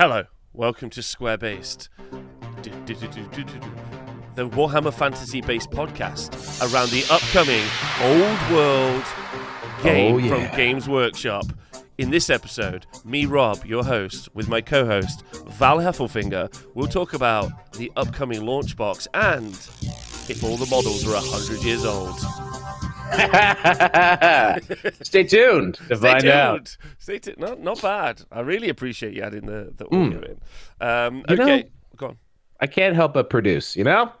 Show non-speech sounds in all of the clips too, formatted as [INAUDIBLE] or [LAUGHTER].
Hello, welcome to Square Based, the Warhammer Fantasy based podcast around the upcoming Old World game Oh, yeah. from Games Workshop. In this episode, me, Rob, your host, with my co host, Val Heffelfinger, will talk about the upcoming launch box and if all the models are 100 years old. [LAUGHS] Stay tuned to Stay find tuned. out. Stay tuned. Not, not bad. I really appreciate you adding the, the Mm. audio in. Um, You know- okay, go on. I can't help but produce, you know?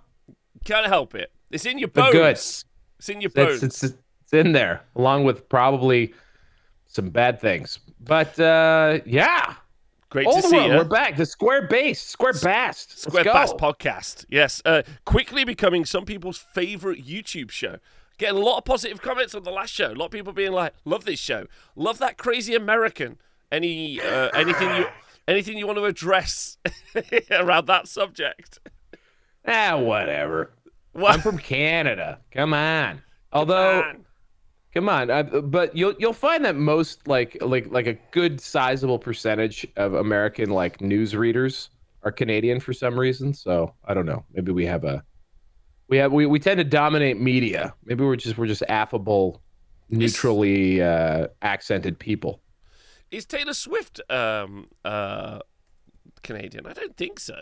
Can't help it. It's in your The bones. goods. It's in your bones. It's, it's, it's in there, along with probably some bad things. But uh, yeah. Great Old to see world, you. we're back. The Square Base, Square Bast. Square Let's Bass podcast. Yes, uh, quickly becoming some people's favorite YouTube show. Getting a lot of positive comments on the last show. A lot of people being like, "Love this show. Love that crazy American." Any uh, anything you anything you want to address [LAUGHS] around that subject? Ah, whatever. What? I'm from Canada. Come on. Although, Man. come on. I, but you'll you'll find that most like like like a good sizable percentage of American like news readers are Canadian for some reason. So I don't know. Maybe we have a we have we, we tend to dominate media. Maybe we're just we're just affable, neutrally uh, accented people. Is Taylor Swift um, uh, Canadian? I don't think so.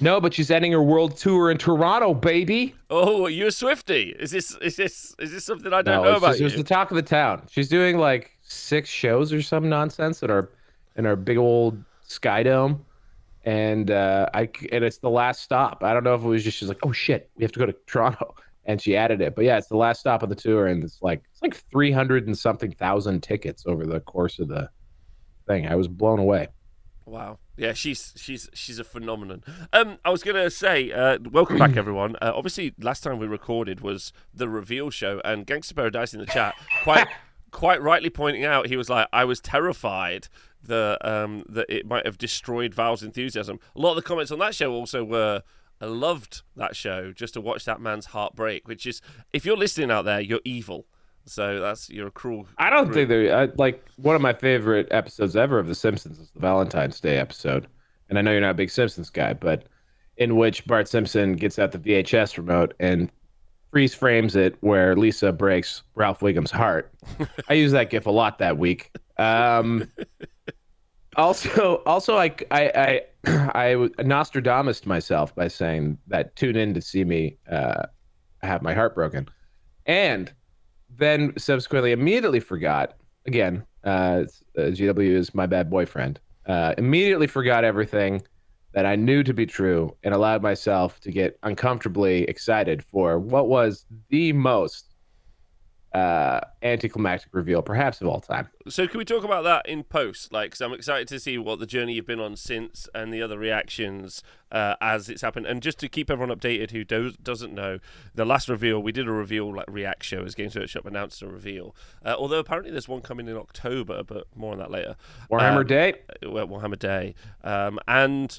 No, but she's ending her world tour in Toronto, baby. Oh, are you a Swifty? Is this is this is this something I don't no, know about just- it was the talk of the town. She's doing like six shows or some nonsense in our in our big old Sky Dome, and uh, I and it's the last stop. I don't know if it was just she's like, oh shit, we have to go to Toronto, [LAUGHS] and she added it. But yeah, it's the last stop of the tour, and it's like it's like three hundred and something thousand tickets over the course of the thing. I was blown away. Wow. Yeah, she's she's she's a phenomenon. Um, I was gonna say, uh, welcome back [CLEARS THROAT] everyone. Uh, obviously, last time we recorded was the reveal show, and Gangster Paradise in the chat quite [LAUGHS] quite rightly pointing out he was like, I was terrified that um that it might have destroyed Val's enthusiasm. A lot of the comments on that show also were. I loved that show just to watch that man's heart break. Which is, if you're listening out there, you're evil. So that's you're a cruel. I don't cruel- think they're like one of my favorite episodes ever of The Simpsons is the Valentine's Day episode. And I know you're not a big Simpsons guy, but in which Bart Simpson gets out the VHS remote and freeze frames it where Lisa breaks Ralph Wiggum's heart. [LAUGHS] I use that gif a lot that week. Um, also, [LAUGHS] also, I, I, I, [CLEARS THROAT] I Nostradamus myself by saying that tune in to see me uh, have my heart broken, and then subsequently immediately forgot again. Uh, uh, GW is my bad boyfriend. Uh, immediately forgot everything that I knew to be true and allowed myself to get uncomfortably excited for what was the most uh, anticlimactic reveal, perhaps of all time. So can we talk about that in post? Like, because I'm excited to see what the journey you've been on since and the other reactions uh, as it's happened. And just to keep everyone updated who do- doesn't know, the last reveal we did a reveal like react show as Games Workshop announced a reveal. Uh, although apparently there's one coming in October, but more on that later. Warhammer Um, Day. well, Warhammer Day, um, and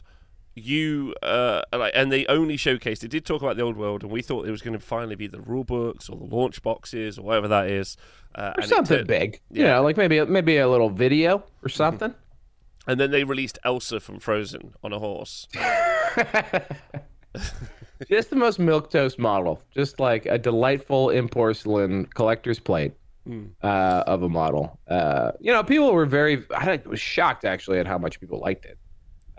you uh, like, and they only showcased. They did talk about the old world, and we thought it was going to finally be the rule books or the launch boxes or whatever that is. Uh, Or something turned- big. You yeah. know, like maybe maybe a little video or something. And then they released Elsa from Frozen on a horse. [LAUGHS] Just the most milk toast model. Just like a delightful in porcelain collector's plate Mm. uh, of a model. Uh, you know, people were very. I was shocked actually at how much people liked it.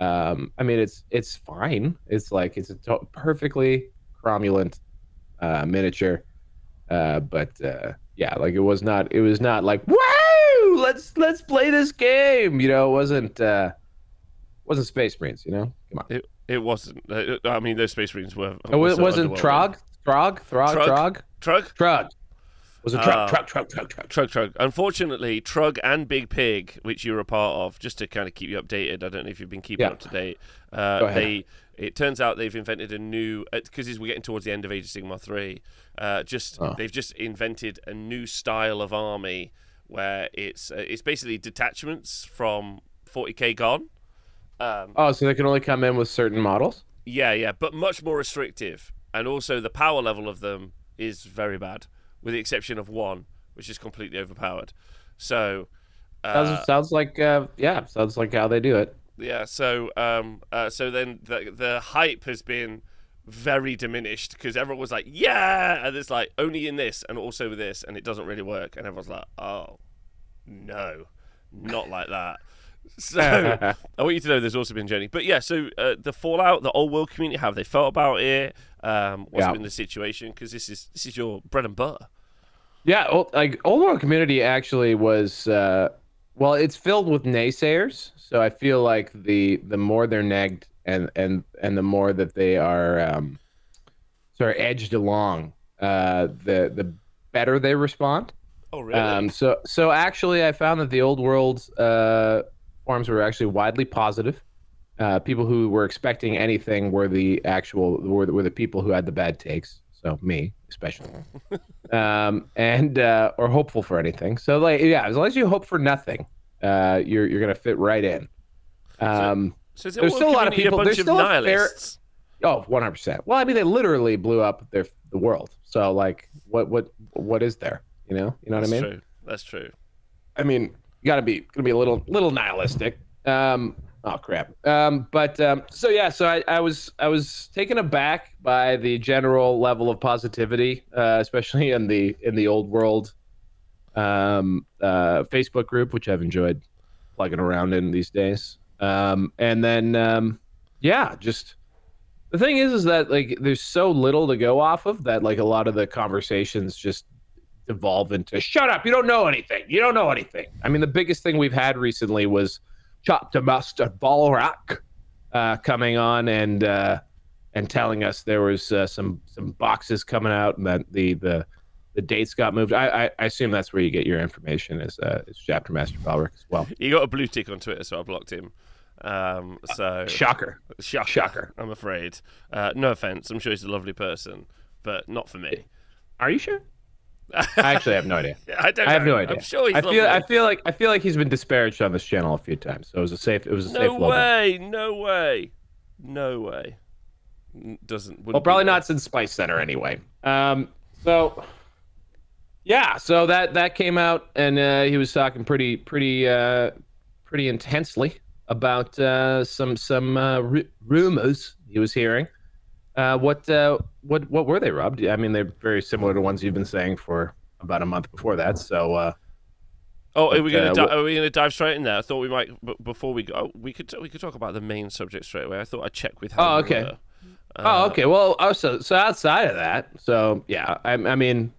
Um, I mean, it's it's fine. It's like it's a to- perfectly cromulent uh, miniature, uh, but uh, yeah, like it was not. It was not like woo. Let's let's play this game. You know, it wasn't uh, wasn't Space Marines. You know, come on. It it wasn't. Uh, I mean, those Space Marines were. It was, also wasn't. Trog, Trog, Throg, Trug? Trog, Trug? Trug. Was a Oh. Trug, Trug, Trug, Trug, Trug? Trug, Trug. Unfortunately, Trug and Big Pig, which you were a part of, just to kind of keep you updated. I don't know if you've been keeping Yeah. up to date. Uh, Go ahead. they. It turns out they've invented a new because we're getting towards the end of Age of Sigmar three. Uh, just Oh. they've just invented a new style of army where it's uh, it's basically detachments from 40k gone. Um, Oh, so they can only come in with certain models. Yeah, yeah, but much more restrictive, and also the power level of them is very bad, with the exception of one, which is completely overpowered. So, uh, Sounds, sounds like uh, yeah, sounds like how they do it. Yeah. So um uh, so then the the hype has been very diminished because everyone was like, yeah, and it's like only in this and also with this, and it doesn't really work, and everyone's like, oh, no, not like that. [LAUGHS] So [LAUGHS] I want you to know there's also been journey, but yeah. So uh, the fallout, the old world community, how have they felt about it? Um, what's Yeah. been the situation? Because this is this is your bread and butter. Yeah, old, like Old World Community actually was uh well, it's filled with naysayers. So I feel like the the more they're negged and and and the more that they are um sort of edged along, uh the the better they respond. Oh really? Um so so actually I found that the Old World uh forums were actually widely positive. Uh, people who were expecting anything were the actual were, the- were the people who had the bad takes. So me, especially, [LAUGHS] um, and uh, or hopeful for anything. So like, yeah, as long as you hope for nothing, uh, you're you're gonna fit right in. Um, so is it there's all still a lot of people- bunch there's of still a fair- nihilists. oh, 100 percent. Well, I mean, they literally blew up their the world. So like, what what what is there? You know, you know what I mean? true. That's true. I mean, you gotta be gonna be a little little nihilistic. Um, oh crap. Um, but um, so yeah, so I, I was I was taken aback by the general level of positivity, uh, especially in the in the old world um, uh, Facebook group, which I've enjoyed plugging around in these days. Um, and then um, yeah, just the thing is, is that like there's so little to go off of that like a lot of the conversations just evolve into shut up you don't know anything you don't know anything i mean the biggest thing we've had recently was Chapter Master Valrak uh, coming on and uh, and telling us there was uh, some some boxes coming out and that the the the dates got moved i i, I assume that's where you get your information is uh is Chapter Master Valrak as well He got a blue tick on Twitter, so I blocked him. Um, so shocker shocker, shocker. I'm afraid. Uh, no offense. I'm sure he's a lovely person, but not for me. are you sure [LAUGHS] i actually have no idea I don't. I have know. no idea. I'm sure he's I feel I feel like I feel like he's been disparaged on this channel a few times. So it was a safe it was a safe No way. No way. No way. Doesn't. wouldn't Well, probably not since Spice Center anyway. Um, so yeah, so that that came out, and uh, he was talking pretty pretty uh, pretty intensely about uh, some some uh, ru- rumors he was hearing. Uh, what uh, what what were they, Rob? I mean, they're very similar to ones you've been saying for about a month before that. So uh, Oh, are we gonna uh, di- are we gonna dive straight in there? I thought we might, but before we go, oh, we could we could talk about the main subject straight away. I thought I'd check with. How Oh, okay. were. oh, Uh, okay. Well, also so outside of that, so yeah, I, I mean,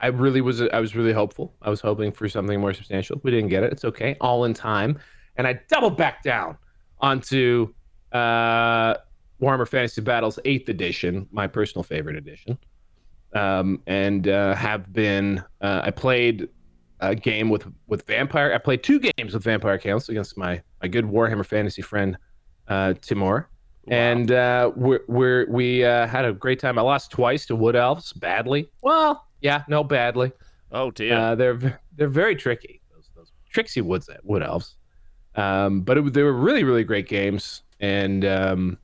I really was I was really hopeful. I was hoping for something more substantial. We didn't get it. It's okay. All in time. And I doubled back down onto uh, Warhammer Fantasy Battles Eighth Edition, my personal favorite edition, um, and uh, have been. Uh, I played a game with with Vampire. I played two games with Vampire Counts against my my good Warhammer Fantasy friend uh, Timur wow. and uh, we're, we're we uh, had a great time. I lost twice to wood elves badly. Well, yeah, no, badly. oh dear. Uh, they're they're very tricky. Those, those tricksy woods wood elves. Um, but it, they were really really great games, and um,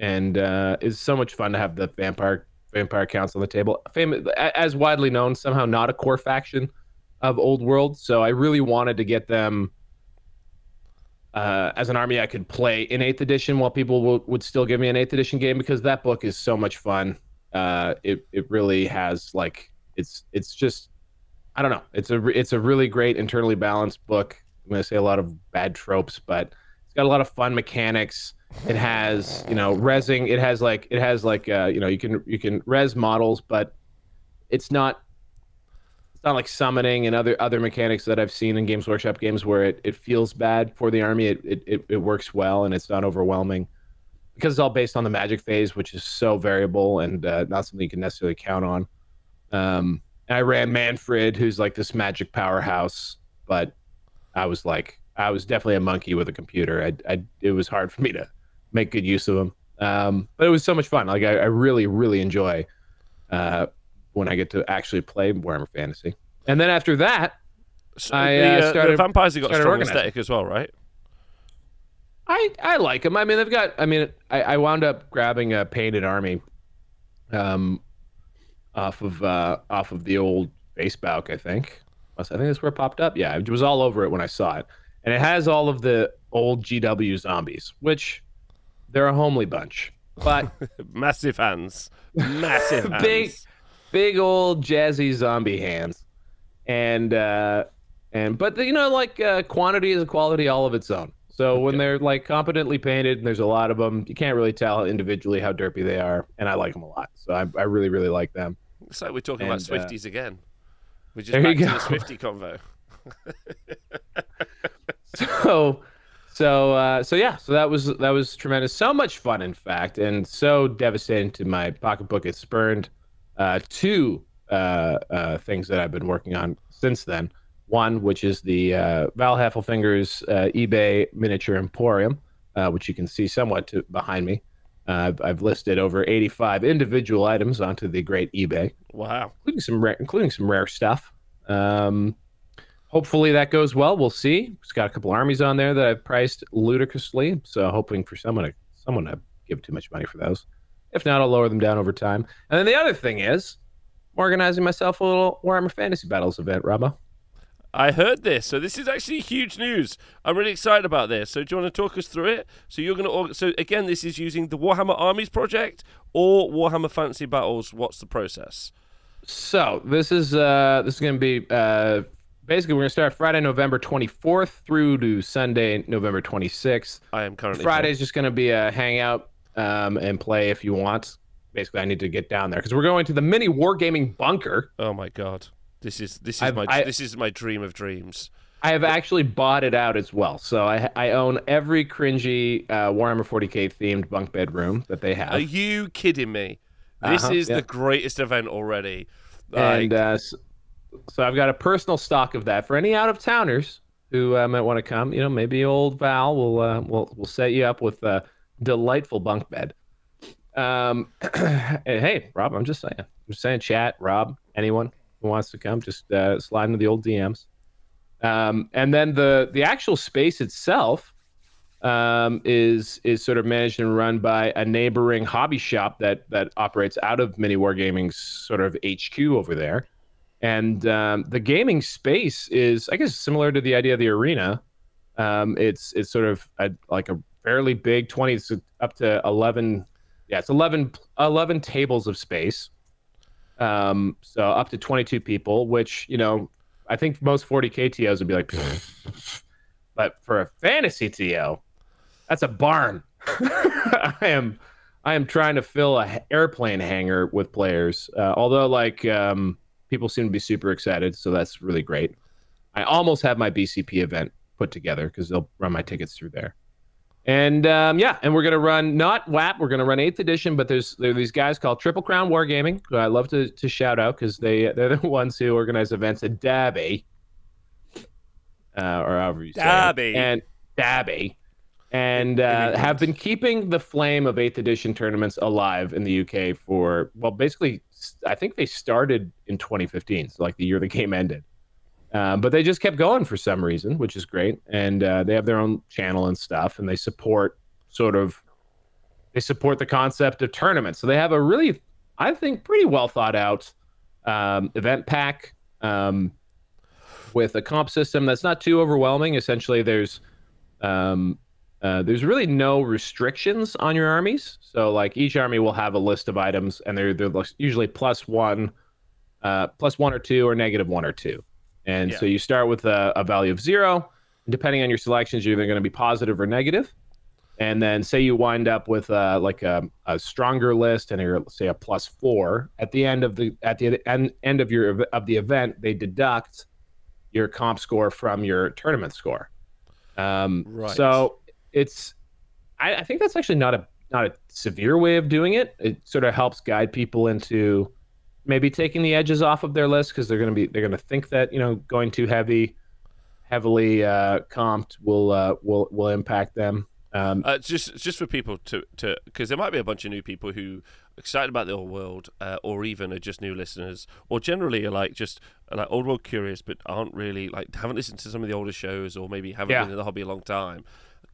and uh, it's so much fun to have the vampire vampire counts on the table. Famous as widely known, somehow not a core faction of Old World. So I really wanted to get them uh, as an army I could play in Eighth Edition while people will, would still give me an Eighth Edition game because that book is so much fun. Uh, it it really has like it's it's just I don't know. It's a it's a really great internally balanced book. I'm gonna say a lot of bad tropes, but got a lot of fun mechanics. It has you know resing. It has like it has like uh, you know you can you can res models, but it's not it's not like summoning and other other mechanics that I've seen in Games Workshop games where it, it feels bad for the army. It, it it works well and it's not overwhelming because it's all based on the magic phase, which is so variable and uh, not something you can necessarily count on. Um, I ran Mannfred, who's like this magic powerhouse, but I was like, I was definitely a monkey with a computer. I, I it was hard for me to make good use of them. Um, but it was so much fun. Like I, I really, really enjoy uh, when I get to actually play Warhammer Fantasy. And then after that, So I, the, uh, uh, the vampires have got a strong aesthetic as well, right? I I like them. I mean, they've got. I mean, I, I wound up grabbing a painted army, um, off of uh off of the old Facebook. I think. I think that's where it popped up. Yeah, it was all over it when I saw it, and it has all of the old GW zombies, which they're a homely bunch, but [LAUGHS] massive hands, massive [LAUGHS] hands. big, big old jazzy zombie hands, and uh, and but you know, like uh, quantity is a quality all of its own. So when they're like competently painted, and there's a lot of them, you can't really tell individually how derpy they are, and I like them a lot. So I, I really, really like them. It's like we're talking about And, uh, Swifties again. We're just there back you to the. Swifty convo. [LAUGHS] so so uh, so yeah so that was that was tremendous so much fun in fact and so devastating to my pocketbook it spurned uh, two uh, uh, things that i've been working on since then one which is the uh, val heffelfinger's uh, ebay miniature emporium uh, which you can see somewhat to, behind me uh, I've, I've listed over 85 individual items onto the great ebay Wow. including some rare, including some rare stuff. Um, hopefully that goes well. We'll see. It's got a couple armies on there that I've priced ludicrously, so hoping for someone to someone to give too much money for those. If not, I'll lower them down over time. And then the other thing is I'm organizing myself a little Warhammer Fantasy Battles event, Robbo. I heard this, so this is actually huge news. I'm really excited about this. So, do you want to talk us through it? So, you're going to. Org- so, again, this is using the Warhammer Armies project or Warhammer Fantasy Battles. What's the process? So this is uh, this is going to be uh, basically we're going to start Friday, November 24th through to Sunday, November 26th. I am currently. Friday's just going to be a hangout um, and play if you want. Basically, I need to get down there because we're going to the mini wargaming bunker. Oh my god, this is this is I've- my I- this is my dream of dreams. I have actually bought it out as well, so I I own every cringy uh, Warhammer 40k themed bunk bed room that they have. Are you kidding me? This Uh-huh, is yeah. the greatest event already. and uh, so I've got a personal stock of that for any out of towners who uh, might want to come. You know, maybe old Val will uh, will will set you up with a delightful bunk bed. Um, [CLEARS THROAT] hey, Rob, I'm just saying, I'm just saying, chat, Rob, anyone who wants to come, just uh, slide into the old DMs. Um, and then the the actual space itself um, is is sort of managed and run by a neighboring hobby shop that that operates out of Mini Wargaming's sort of HQ over there. And um, the gaming space is, I guess, similar to the idea of the arena. Um, it's it's sort of a, like a fairly big twenty, it's up to eleven. Yeah, it's 11, 11 tables of space. Um, so up to twenty two people, which you know, I think most forty k TOs would be like, but for a fantasy TO, that's a barn. [LAUGHS] I am I am trying to fill a airplane hangar with players. Uh, although like um, people seem to be super excited, so that's really great. I almost have my BCP event put together because they'll run my tickets through there. And um, yeah, and we're gonna run not WAP, we're gonna run Eighth Edition, but there's there are these guys called Triple Crown Wargaming, who I love to, to shout out because they they're the [LAUGHS] ones who organize events at Dabby, uh, or however you say it. Dabby. and Dabby, and uh, have been keeping the flame of Eighth Edition tournaments alive in the UK for well, basically, I think they started in 2015, so like the year the game ended. Um, but they just kept going for some reason, which is great. And uh, they have their own channel and stuff, and they support sort of they support the concept of tournaments. So they have a really, I think, pretty well thought out um, event pack um, with a comp system that's not too overwhelming. Essentially, there's um, uh, there's really no restrictions on your armies. So like each army will have a list of items, and they're they're usually plus one, uh, plus one or two, or negative one or two. And Yeah. so you start with a, a value of zero. Depending on your selections, you're either going to be positive or negative. And then say you wind up with uh, like a, a stronger list and you're say a plus four at the end of the at the end, end of your of the event, they deduct your comp score from your tournament score. Um, Right. So it's I, I think that's actually not a not a severe way of doing it. It sort of helps guide people into maybe taking the edges off of their list because they're going to be they're going to think that you know going too heavy, heavily uh, comped will uh, will will impact them. Um, Uh, just just for people to to because there might be a bunch of new people who are excited about the old world, uh, or even are just new listeners, or generally are like just are like old world curious, but aren't really like haven't listened to some of the older shows, or maybe haven't Yeah. been in the hobby a long time.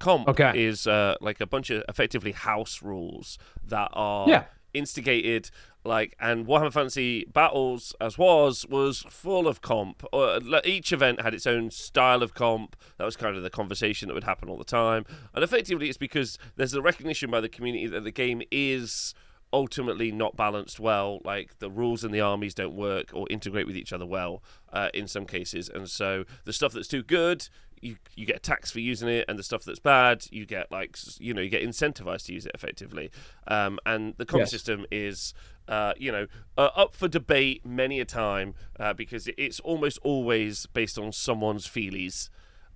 Comp Okay. is uh, like a bunch of effectively house rules that are Yeah. instigated like and Warhammer Fantasy Battles as was was full of comp. Uh, each event had its own style of comp. That was kind of the conversation that would happen all the time. And effectively, it's because there's a recognition by the community that the game is ultimately not balanced well. Like the rules and the armies don't work or integrate with each other well uh, in some cases, and so the stuff that's too good. You, you get taxed for using it, and the stuff that's bad, you get like you know you get incentivized to use it effectively. Um, and the comp yes. system is uh, you know, uh, up for debate many a time uh, because it's almost always based on someone's feelies,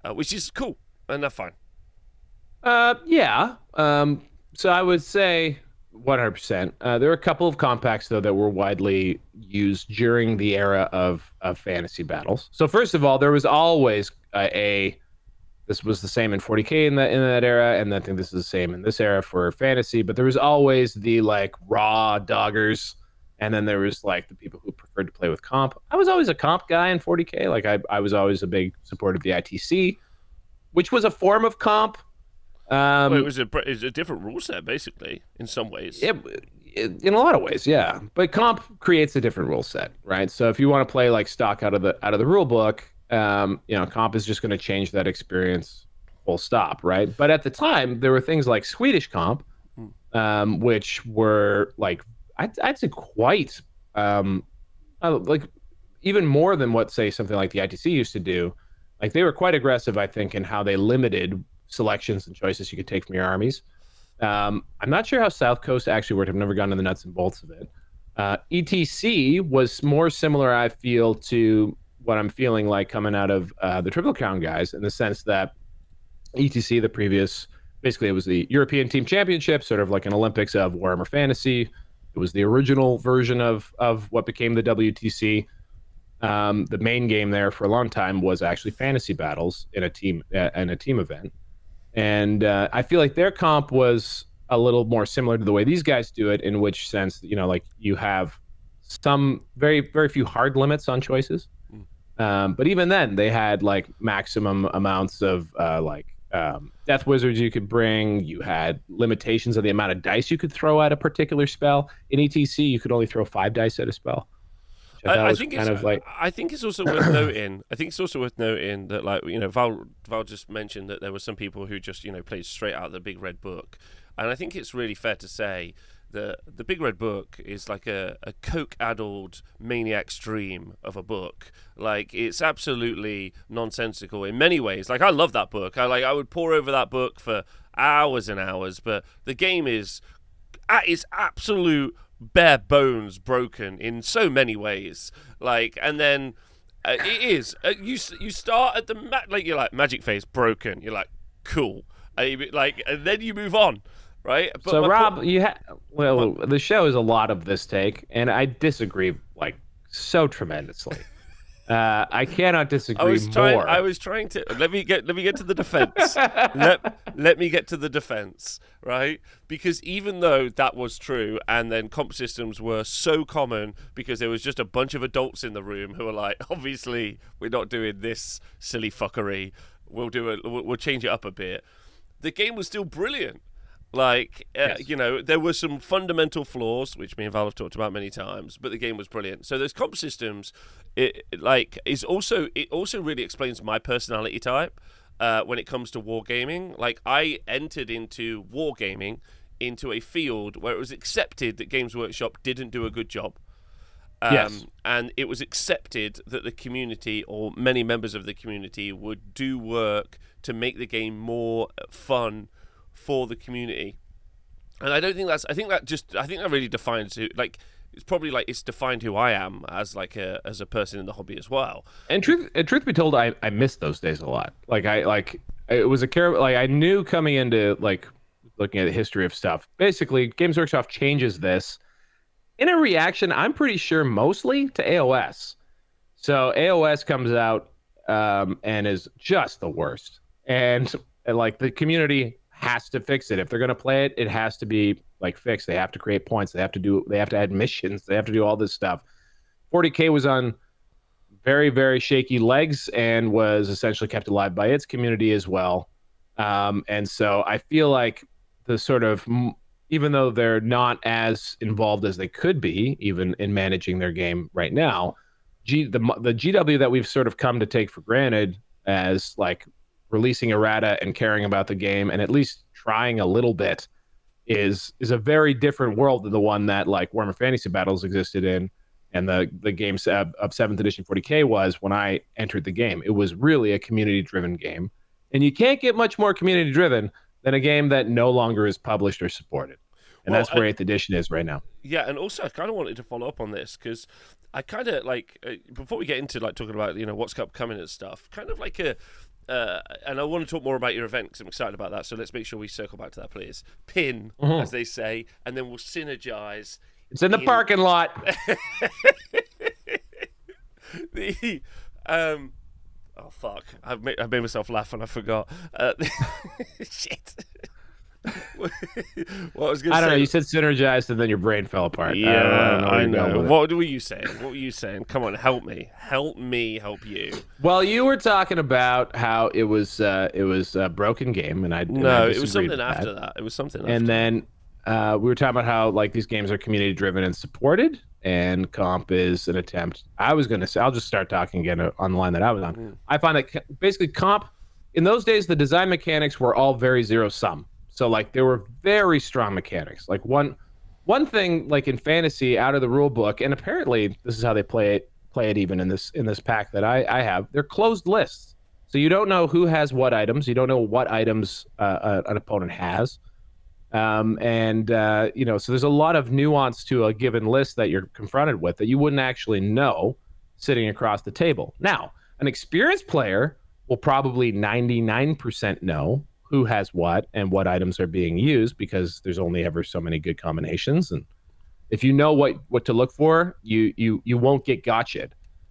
uh, which is cool and that's fine. Uh, yeah. Um, so I would say 100%. Uh, there are a couple of compacts though that were widely used during the era of of fantasy battles. So first of all, there was always a, a this was the same in 40k in that in that era, and I think this is the same in this era for fantasy. But there was always the like raw doggers, and then there was like the people who preferred to play with comp. I was always a comp guy in 40k. Like I, I was always a big supporter of the ITC, which was a form of comp. Um, well, it was a, it was a different rule set, basically, in some ways. It, it, in a lot of ways, yeah. But comp creates a different rule set, right? So if you want to play like stock out of the out of the rule book, um, you know, comp is just going to change that experience full stop, right? But at the time, there were things like Swedish comp, hmm. um, which were like, I'd, I'd say quite, um, uh, like, even more than what, say, something like the ITC used to do. Like, they were quite aggressive, I think, in how they limited selections and choices you could take from your armies. Um, I'm not sure how South Coast actually worked. I've never gone to the nuts and bolts of it. Uh, ETC was more similar, I feel, to what I'm feeling like coming out of uh, the Triple Crown guys in the sense that ETC, the previous, basically it was the European Team Championship, sort of like an Olympics of Warhammer Fantasy. It was the original version of of what became the WTC. Um, the main game there for a long time was actually fantasy battles in a team uh, in a team event, and uh, I feel like their comp was a little more similar to the way these guys do it. In which sense, you know, like you have some very very few hard limits on choices um, but even then, they had like maximum amounts of uh, like um, death wizards you could bring. You had limitations of the amount of dice you could throw at a particular spell. In ETC, you could only throw five dice at a spell. I, I, think it's, like I think it's also worth noting. I think it's also worth noting that like you know Val Val just mentioned that there were some people who just you know played straight out of the big red book, and I think it's really fair to say the the Big Red Book is like a, a coke addled maniac's dream of a book. Like it's absolutely nonsensical in many ways. Like I love that book. I like I would pour over that book for hours and hours. But the game is at its absolute bare bones broken in so many ways. Like and then. Uh, it is. Uh, you you start at the ma- like you're like magic phase broken. You're like cool. And you, like and then you move on right? But, so, Rob, you ha- well, the show is a lot of this take, and I disagree like so tremendously. [LAUGHS] Uh, I cannot disagree I was trying, more. I was trying to let me get let me get to the defense. let [LAUGHS] let me get to the defense, right? Because even though that was true, and then comp systems were so common because there was just a bunch of adults in the room who were like, [LAUGHS] obviously, we're not doing this silly fuckery. We'll do it. We'll, we'll change it up a bit. The game was still brilliant. Like, uh, yes. you know, there were some fundamental flaws, which me and Val have talked about many times, but the game was brilliant. So those comp systems, it, like, is also it also really explains my personality type uh, when it comes to wargaming. Like, I entered into wargaming into a field where it was accepted that Games Workshop didn't do a good job. Um, yes. And it was accepted that the community or many members of the community would do work to make the game more fun for the community. And I don't think that's. I think that just. I think that really defines who. Like, it's probably like it's defined who I am as like a as a person in the hobby as well. And truth, and truth be told, I I missed those days a lot. Like I like it was a care. Like I knew coming into like looking at the history of stuff. Basically, Games Workshop changes this in a reaction. I'm pretty sure mostly to AOS. So AOS comes out um, and is just the worst. And, and like the community has to fix it. If they're going to play it, it has to be like fixed. They have to create points. They have to do. They have to add missions. They have to do all this stuff. 40k was on very very shaky legs and was essentially kept alive by its community as well. Um, and so I feel like the sort of even though they're not as involved as they could be, even in managing their game right now. G the the GW that we've sort of come to take for granted as like releasing errata and caring about the game and at least trying a little bit is is a very different world than the one that like Warhammer Fantasy Battles existed in and the the game of, of 7th edition 40k was when I entered the game. It was really a community driven game. And you can't get much more community driven than a game that no longer is published or supported. And well, that's where Eighth Edition is right now. Yeah, and also I kind of wanted to follow up on this because I kind of like uh, before we get into like talking about you know what's upcoming and stuff, kind of like a. Uh, and I want to talk more about your event because I'm excited about that. So let's make sure we circle back to that, please. Pin, mm-hmm. as they say, and then we'll synergize. It's in the in... parking lot. [LAUGHS] the um, oh fuck! I've made, I made myself laugh and I forgot. Uh, [LAUGHS] shit. [LAUGHS] what I was gonna I don't say, know. You said synergized, and then your brain fell apart. Yeah, I, I know. What were you saying? What were you saying? Come on, help me. Help me. Help you. Well, you were talking about how it was uh, it was a broken game, and I no, and I it was something after that. It was something. And after. then uh, we were talking about how like these games are community driven and supported, and comp is an attempt. I was gonna say I'll just start talking again on the line that I was on. Mm. I find that basically comp in those days the design mechanics were all very zero sum so like there were very strong mechanics. Like one one thing like in fantasy out of the rule book, and apparently this is how they play it play it even in this in this pack that I, I have. They're closed lists. So you don't know who has what items. You don't know what items uh, uh an opponent has. Um, and uh, you know, so there's a lot of nuance to a given list that you're confronted with that you wouldn't actually know sitting across the table. Now, an experienced player will probably 99% know who has what and what items are being used because there's only ever so many good combinations. And if you know what what to look for you you you won't get gotcha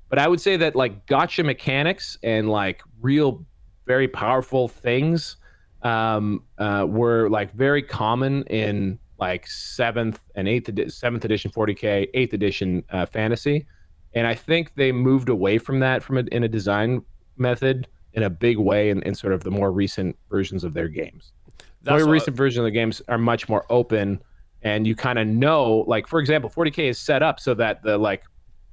but i would say that like gotcha mechanics and like real very powerful things um, uh, were like very common in like seventh and eighth seventh edition 40k eighth edition uh, fantasy. And i think they moved away from that from a, in a design method in a big way in, in sort of the more recent versions of their games. The more recent versions of the games are much more open, and you kind of know, like for example, 40k is set up so that the like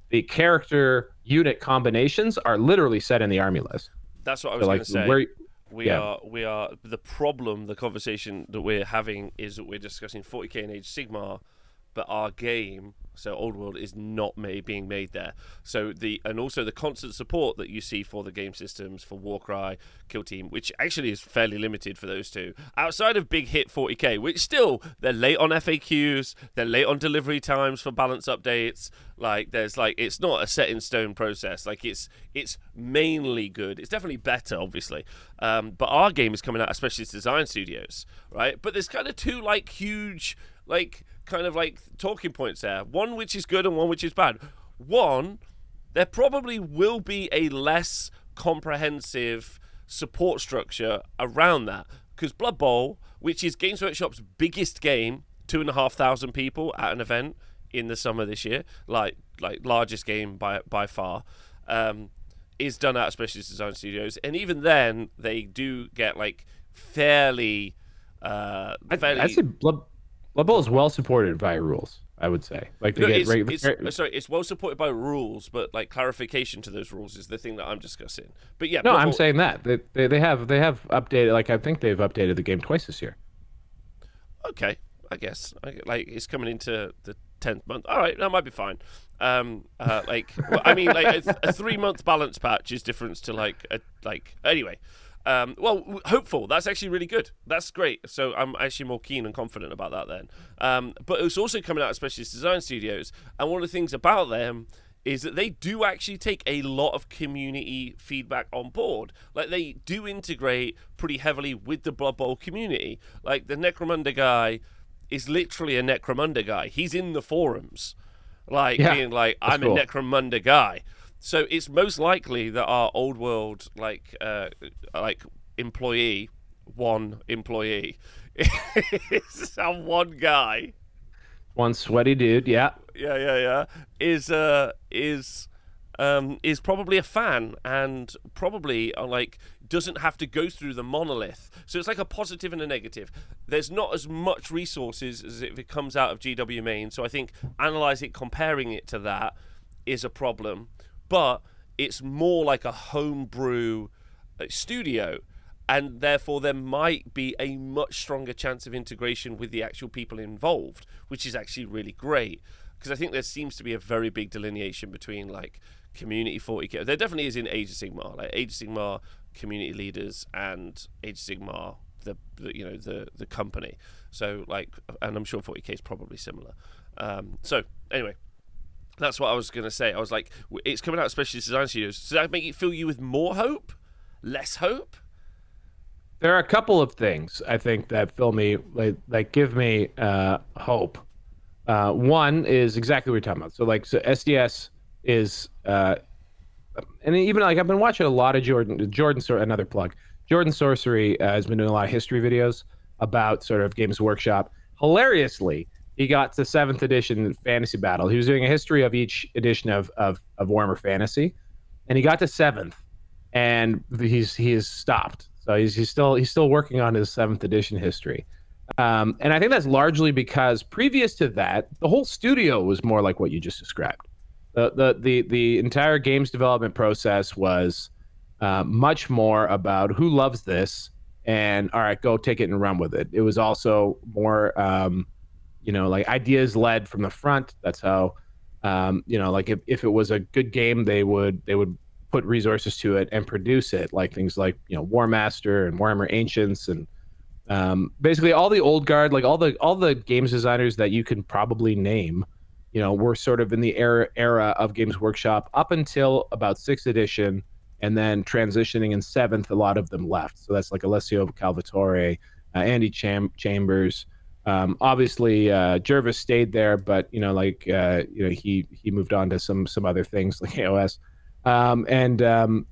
the character unit combinations are literally set in the army list. That's what I was so, like, going to say. Where, we yeah. are we are the problem. The conversation that we're having is that we're discussing 40k and Age Sigmar, but our game so old world is not made, being made there. So the and also the constant support that you see for the game systems for warcry kill team which actually is fairly limited for those two outside of big hit 40k which still they're late on faqs they're late on delivery times for balance updates. Like there's like it's not a set in stone process. Like it's it's mainly good. It's definitely better obviously. Um, but our game is coming out especially design studios right? But there's kind of two like huge like kind of like talking points there. One which is good and one which is bad. One, there probably will be a less comprehensive support structure around that because Blood Bowl, which is Games Workshop's biggest game, two and a half thousand people at an event in the summer this year, like like largest game by by far, um, is done at Specialist Design Studios, and even then they do get like fairly. Uh, fairly... I, I say Blood Bowl is well supported by rules. I would say, like no, get it's, it's, sorry, it's well supported by rules, but like clarification to those rules is the thing that I'm discussing. But yeah, no, I'm saying that they, they they have they have updated. Like I think they've updated the game twice this year. Okay, I guess like it's coming into the tenth month. All right, that might be fine. Um, uh, like well, I mean, like a, a three month balance patch is different to like a like anyway. Um, well, hopeful. That's actually really good. That's great. So I'm actually more keen and confident about that then. Um, but it's also coming out of Specialist Design Studios, and one of the things about them is that they do actually take a lot of community feedback on board. Like they do integrate pretty heavily with the Blood Bowl community. Like the Necromunda guy is literally a Necromunda guy. He's in the forums, like yeah, being like, "I'm cool. a Necromunda guy." So it's most likely that our old world like uh, like employee, one employee, [LAUGHS] is some one guy, one sweaty dude. Yeah, yeah, yeah, yeah. Is uh is um is probably a fan and probably uh, like doesn't have to go through the monolith. So it's like a positive and a negative. There's not as much resources as if it comes out of GW main. So I think analyze it, comparing it to that is a problem. But it's more like a homebrew uh, studio and therefore there might be a much stronger chance of integration with the actual people involved, which is actually really great. Because I think there seems to be a very big delineation between like community 40k. There definitely is in Age of Sigmar, like Age of Sigmar community leaders and Age of Sigmar the, the you know the the company. So like, and I'm sure 40k is probably similar. Um, so anyway, that's what I was going to say. I was like, it's coming out of Specialist Design Studios. Does that make it fill you with more hope? Less hope? There are a couple of things I think that fill me like give me uh, hope. Uh, one is exactly what you're talking about. So like so SDS is uh, and even like I've been watching a lot of Jordan Jordan another plug. Jordan Sorcery uh, has been doing a lot of history videos about sort of Games Workshop. Hilariously, he got to seventh edition Fantasy Battle. He was doing a history of each edition of of, of Warhammer Fantasy, and he got to seventh, and he's he has stopped. So he's he's still he's still working on his seventh edition history. Um, and I think that's largely because previous to that, the whole studio was more like what you just described. The the the, the entire games development process was uh, much more about who loves this and all right, go take it and run with it. It was also more um, you know, like ideas led from the front. That's how, um, you know, like if, if it was a good game, they would they would put resources to it and produce it, like things like you know Warmaster and Warhammer Ancients and um, basically all the old guard, like all the all the games designers that you can probably name, you know, were sort of in the era era of Games Workshop up until about sixth edition, and then transitioning in seventh, a lot of them left. So that's like Alessio Cavatore, uh, Andy Cham- Chambers. Um, obviously, uh, Jervis stayed there, but you know, like uh, you know, he he moved on to some some other things [LAUGHS] like AOS, um, and um,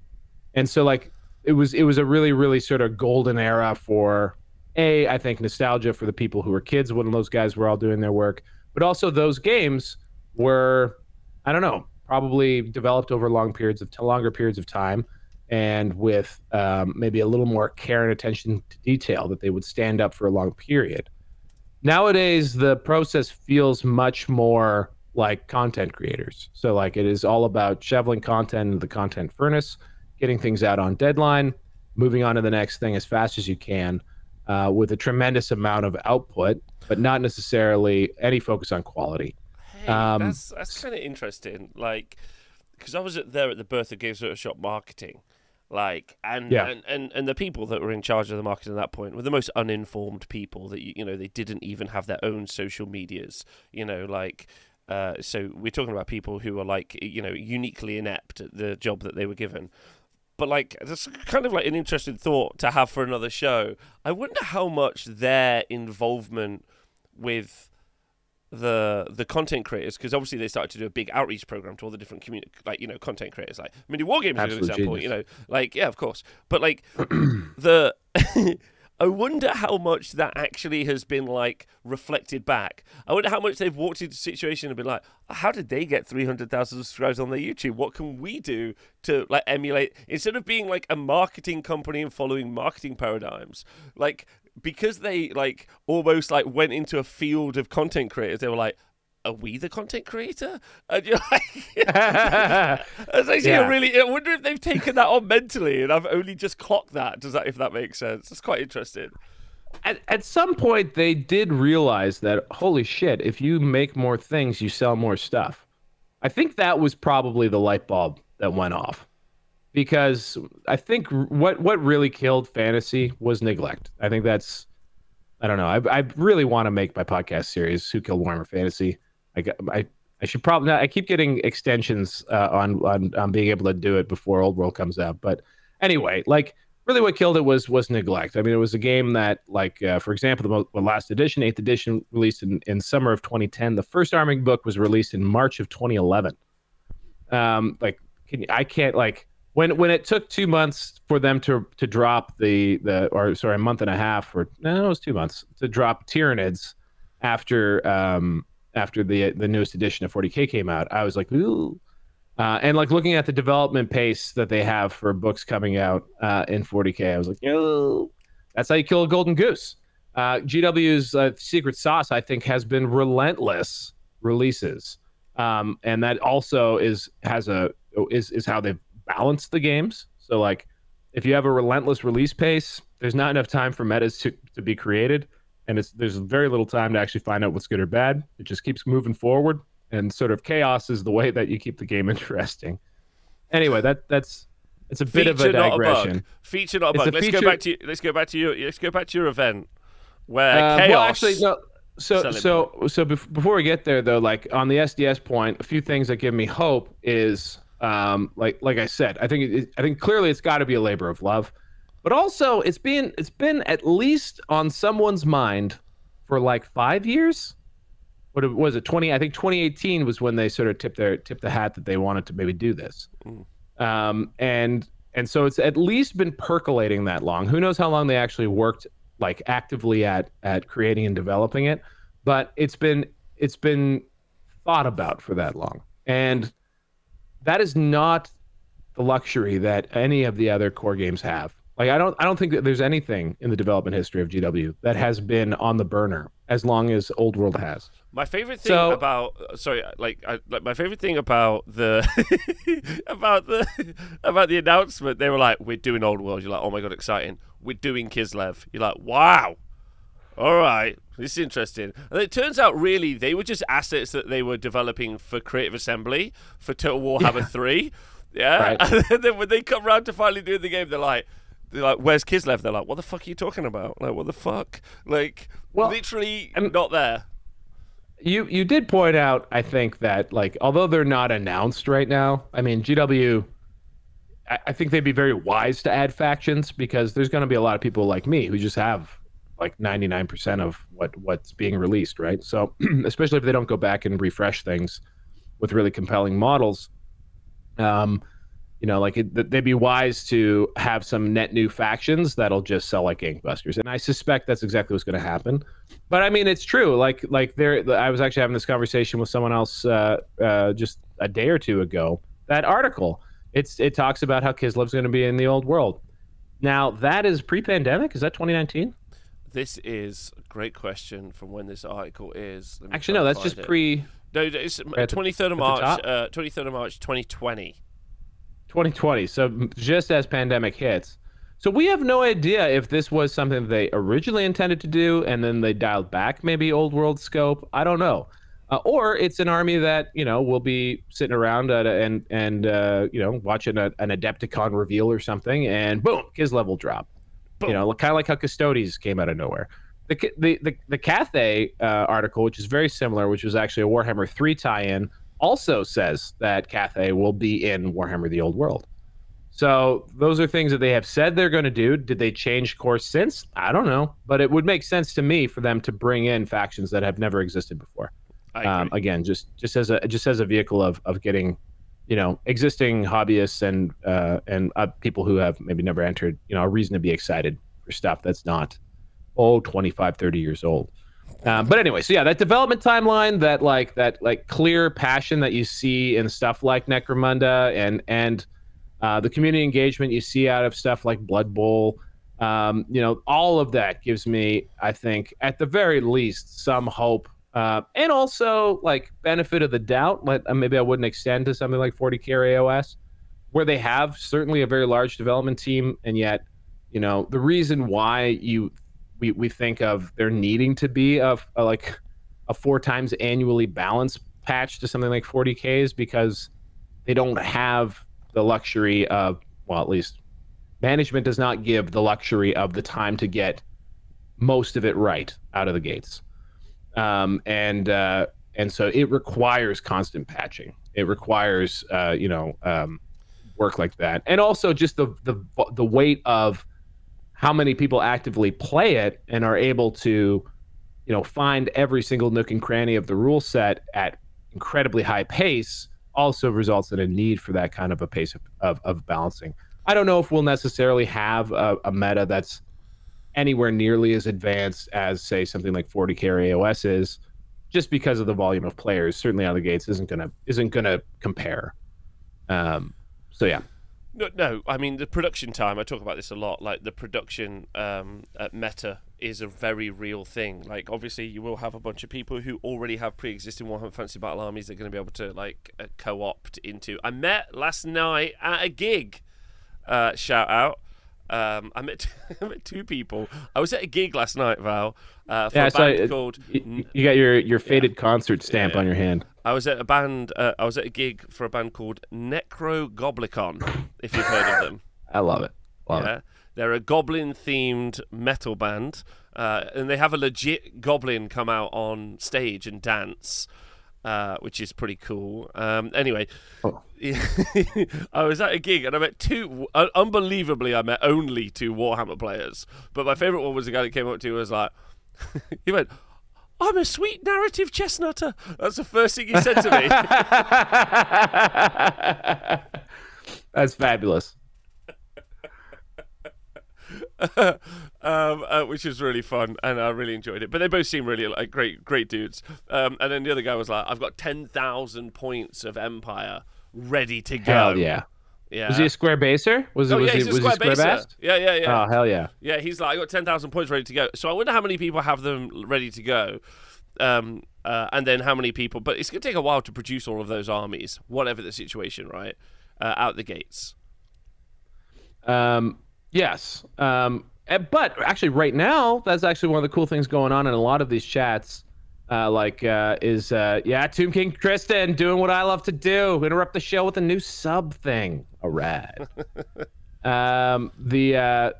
and so like it was it was a really really sort of golden era for a I think nostalgia for the people who were kids when those guys were all doing their work, but also those games were I don't know probably developed over long periods of longer periods of time and with um, maybe a little more care and attention to detail that they would stand up for a long period nowadays the process feels much more like content creators. So like it is all about shoveling content into the content furnace, getting things out on deadline, moving on to the next thing as fast as you can, uh, with a tremendous amount of output, but not necessarily any focus on quality. Hey, um, that's that's kind of interesting. Like, because I was there at the birth of Games Workshop marketing, like and, yeah. and and and the people that were in charge of the marketing at that point were the most uninformed people that you, you know they didn't even have their own social medias you know like uh, so we're talking about people who are like you know uniquely inept at the job that they were given but like that's kind of like an interesting thought to have for another show i wonder how much their involvement with the the content creators because obviously they started to do a big outreach program to all the different community like you know content creators like mini war games as an example genius. you know like yeah of course but like [CLEARS THROAT] the [LAUGHS] I wonder how much that actually has been like reflected back. I wonder how much they've walked into a situation and been like, how did they get 300,000 subscribers on their YouTube? What can we do to like emulate instead of being like a marketing company and following marketing paradigms? Like because they like almost like went into a field of content creators, they were like, are we the content creator? And you're like, [LAUGHS] that's actually yeah. really. I wonder if they've taken that on mentally, and I've only just clocked that. Does that, if that makes sense? It's quite interesting. At, at some point, they did realize that holy shit, if you make more things, you sell more stuff. I think that was probably the light bulb that went off because I think what what really killed fantasy was neglect. I think that's I don't know. I I really want to make my podcast series "Who Killed Warhammer Fantasy." I I I should probably I keep getting extensions uh, on, on on being able to do it before Old World comes out. But anyway, like really, what killed it was was neglect. I mean, it was a game that, like uh, for example, the, the last edition, eighth edition, released in in summer of 2010. The first army book was released in March of 2011. Um, like, can, I can't like when when it took two months for them to to drop the the or sorry a month and a half or no it was two months to drop Tyranids after um after the the newest edition of 40k came out I was like ooh Uh, and like looking at the development pace that they have for books coming out uh, in 40k, I was like, oh, that's how you kill a golden goose. Uh, GW's uh, secret sauce, I think, has been relentless releases, um, and that also is has a is is how they've balanced the games. So like, if you have a relentless release pace, there's not enough time for metas to, to be created, and it's there's very little time to actually find out what's good or bad. It just keeps moving forward, and sort of chaos is the way that you keep the game [LAUGHS] interesting. Anyway, that that's it's a bit Feature, of a not digression. a bug. Feature, not a bug. a let's feature- go back to let's go back to your let's go back to your event where Uh, chaos. well, actually, no. So, so, so before we get there, though, like on the SDS point, a few things that give me hope is, um, like, like I said, I think, it, I think clearly it's got to be a labor of love, but also it's been, it's been at least on someone's mind for like five years. What was it? Twenty? I think 2018 was when they sort of tipped their tipped the hat that they wanted to maybe do this, um, and and so it's at least been percolating that long. Who knows how long they actually worked like actively at at creating and developing it, but it's been it's been thought about for that long, and that is not the luxury that any of the other core games have. Like I don't I don't think that there's anything in the development history of GW that has been on the burner as long as Old World has. My favorite thing So- about sorry, like, I, like my favorite thing about the [LAUGHS] about the about the announcement, they were like, "We're doing Old World." You're like, "Oh my god, exciting!" We're doing Kislev. You're like, "Wow, all right, this is interesting." And it turns out, really, they were just assets that they were developing for Creative Assembly for Total Warhammer Three. Yeah, Right. [LAUGHS] and then when they come around to finally doing the game, they're like. They're like, "Where's Kislev?" They're like, "What the fuck are you talking about? Like, what the fuck? Like, Well, literally I'm- not there." You you did point out, I think that like although they're not announced right now, I mean GW, I, I think they'd be very wise to add factions because there's going to be a lot of people like me who just have like 99% of what what's being released, right? So [CLEARS THROAT] especially if they don't go back and refresh things with really compelling models, um, you know, like it, they'd be wise to have some net new factions that'll just sell like gangbusters, and I suspect that's exactly what's going to happen. But I mean, it's true. Like, like there, I was actually having this conversation with someone else uh, uh, just a day or two ago. That article, it's it talks about how Kislev's going to be in the old world. Now, that is pre-pandemic. Is that 2019? This is a great question from when this article is. Actually, no. That's just it. pre No, it's twenty third of March. Uh, twenty third of March, twenty twenty. 2020. So just as pandemic hits. So we have no idea if this was something they originally intended to do and then they dialed back maybe old world scope. I don't know. Uh, or it's an army that you know will be sitting around at and and uh, you know watching a, an Adepticon reveal or something, and boom, Kislev drop. Boom. You know, kind of like how Custodes came out of nowhere. The the the, the Cathay uh, article, which is very similar, which was actually a Warhammer three tie-in, also says that Cathay will be in Warhammer: The Old World. So those are things that they have said they're going to do. Did they change course since? I don't know, but it would make sense to me for them to bring in factions that have never existed before. Um, again, just just as a just as a vehicle of of getting, you know, existing hobbyists and uh, and uh, people who have maybe never entered, you know, a reason to be excited for stuff that's not oh 25 30 years old. Um, but anyway so yeah that development timeline that like that like clear passion that you see in stuff like necromunda and and uh, the community engagement you see out of stuff like blood bowl um, you know all of that gives me i think at the very least some hope uh, and also like benefit of the doubt like uh, maybe i wouldn't extend to something like 40k or aos where they have certainly a very large development team and yet you know the reason why you we, we think of there needing to be a, a like a four times annually balanced patch to something like 40k is because they don't have the luxury of well at least management does not give the luxury of the time to get most of it right out of the gates um, and uh, and so it requires constant patching. It requires uh, you know um, work like that. And also just the the the weight of how many people actively play it and are able to you know find every single nook and cranny of the rule set at incredibly high pace also results in a need for that kind of a pace of, of, of balancing. I don't know if we'll necessarily have a, a meta that's anywhere nearly as advanced as say something like 40k or aos is just because of the volume of players certainly out of the gates isn't gonna isn't gonna compare Um, so yeah, No, no. I mean, the production time. I talk about this a lot. Like the production um, at Meta is a very real thing. Like, obviously, you will have a bunch of people who already have pre-existing Warhammer Fantasy Battle armies. They're going to be able to like uh, co-opt into. I met last night at a gig. Uh, shout out. Um, I met [LAUGHS] I met two people. I was at a gig last night, Val, uh, for yeah. a band called. you, you got your your faded concert stamp Yeah. on your hand. I was at a band. Uh, I was at a gig for a band called Necrogoblikon. If you've heard of them. [LAUGHS] I love it. Love it. they're a goblin-themed metal band, uh, and they have a legit goblin come out on stage and dance, uh, which is pretty cool. Um, anyway, Oh. [LAUGHS] I was at a gig and I met two. Uh, unbelievably, I met only two Warhammer players. But my favorite one was the guy that came up to me and was like, [LAUGHS] he went. I'm a sweet narrative chestnutter. That's the first thing he said to me. [LAUGHS] That's fabulous. um, uh, which was really fun, and I really enjoyed it. But they both seem really like great, great dudes. Um, and then the other guy was like, "I've got ten thousand points of Empire ready to go." Hell yeah. yeah. Was he a square baser? Was it? oh was yeah, he, he's a was square he square baser. Yeah, yeah, yeah. Oh hell yeah. Yeah, he's like, I got 10,000 points ready to go. So I wonder how many people have them ready to go. Um, uh, and then how many people, but it's going to take a while to produce all of those armies, whatever the situation, right? Uh, out the gates. Um, yes. Um, eh, but actually, right now, that's actually one of the cool things going on in a lot of these chats. Uh, like, uh, is uh, yeah, Tomb King Kristen doing what I love to do, interrupt the show with a new sub thing. All right. [LAUGHS] um, the uh,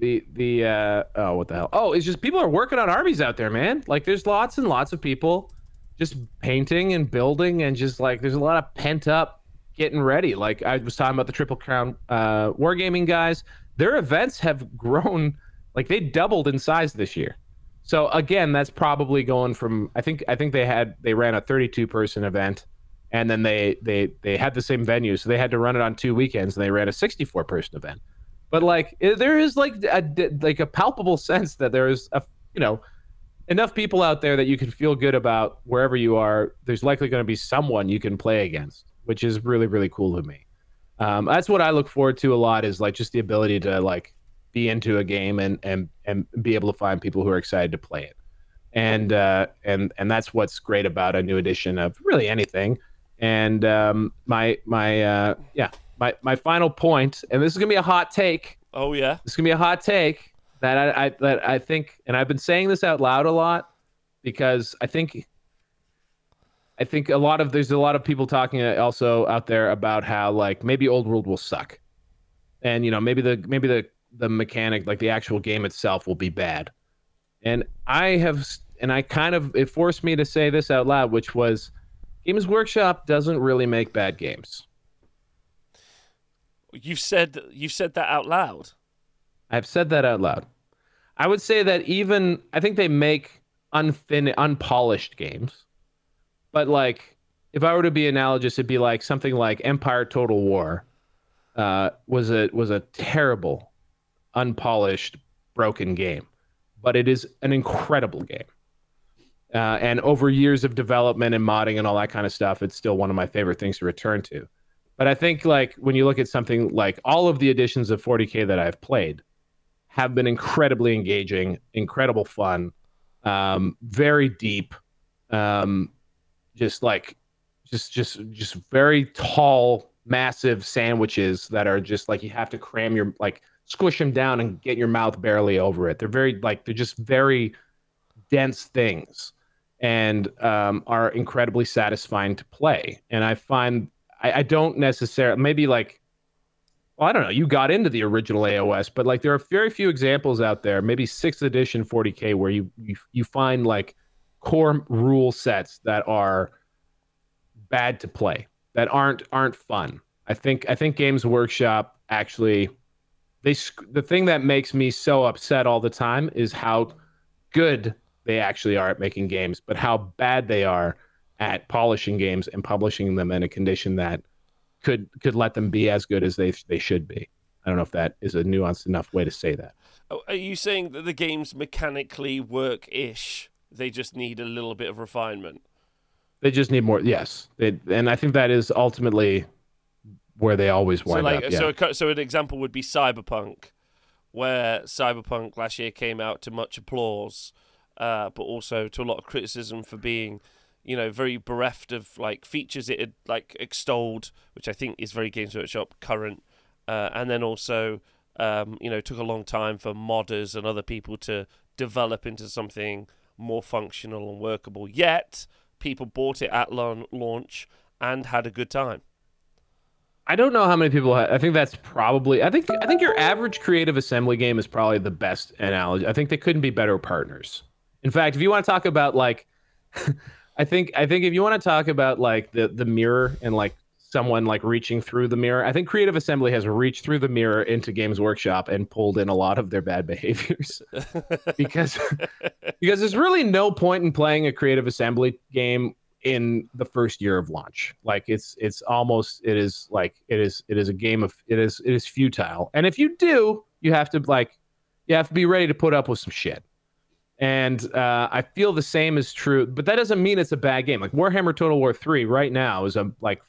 the the uh, oh, what the hell? Oh, it's just people are working on armies out there, man. Like, there's lots and lots of people just painting and building, and just like there's a lot of pent up getting ready. Like I was talking about the Triple Crown uh, Wargaming guys, their events have [LAUGHS] grown, like they doubled in size this year. So again, that's probably going from I think I think they had they ran a 32 person event, and then they they they had the same venue, so they had to run it on two weekends, and they ran a 64 person event. But like there is like a like a palpable [LAUGHS] sense that there is a you know enough people out there that you can feel good about wherever you are. There's likely going to be someone you can play against, which is really really cool to me. Um, that's what I look forward to a lot is like just the ability to like be into a game and and and be able to find people who are excited to play it. And uh, and and that's what's great about a new edition of really anything. And um, my my uh, yeah my my final point, and this is gonna be a hot take Oh, yeah. this is gonna be a hot take that I, I that I think, and I've been saying this out loud a lot because I think I think a lot of there's a lot of people talking also out there about how like maybe old world will suck, and you know maybe the maybe the the mechanic like the actual game itself will be bad, and I have and I kind of it forced me to say this out loud, which was Games Workshop doesn't really make bad games. You've said you've said that out loud. I've said that out loud. I would say that even I think they make unfin unpolished games. But like if I were to be analogous, it'd be like something like Empire Total War uh, was a was a terrible, unpolished, broken game. But it is an incredible game. Uh, and over years of development and modding and all that kind of stuff, it's still one of my favorite things to return to. But I think like when you look at something like all of the editions of 40k that I've played have been incredibly engaging, incredible fun, um, very deep, um, just like just just just very tall, massive sandwiches that are just like you have to cram your like squish them down and get your mouth barely over it. They're very like they're just very dense things and um, are incredibly satisfying to play. And I find I, I don't necessarily maybe like well, I don't know. You got into the original AOS, but like there are very few examples out there, maybe sixth edition 40k, where you you, you find like core rule sets that are bad to play, that aren't aren't fun. I think I think Games Workshop actually they the thing that makes me so upset all the time is how good they actually are at making games, but how bad they are at polishing games and publishing them in a condition that could could let them be as good as they they should be. I don't know if that is a nuanced enough way to say that. Oh, Are you saying that the games mechanically work ish? They just need a little bit of refinement. They just need more. Yes, they, and I think that is ultimately where they always So wind like, up. Yeah. so a, so an example would be Cyberpunk, where Cyberpunk last year came out to much applause, uh, but also to a lot of criticism for being, you know, very bereft of like features it had like extolled, which I think is very Games Workshop current, uh, and then also, um, you know, took a long time for modders and other people to develop into something more functional and workable. Yet people bought it at laun- launch and had a good time. I don't know how many people. Ha- I think that's probably. I think. I think your average creative assembly game is probably the best analogy. I think they couldn't be better partners. In fact, if you want to talk about like, [LAUGHS] I think. I think if you want to talk about like the the mirror and like someone like reaching through the mirror, I think creative assembly has reached through the mirror into Games Workshop and pulled in a lot of their bad [LAUGHS] behaviors [LAUGHS] because because there's really no point in playing a creative assembly game in the first year of launch. Like it's it's almost it is like it is it is a game of it is it is futile. And if you do you have to like you have to be ready to put up with some shit. And uh, i feel the same is true but that doesn't mean it's a bad game. Like warhammer total war 3 right now is a like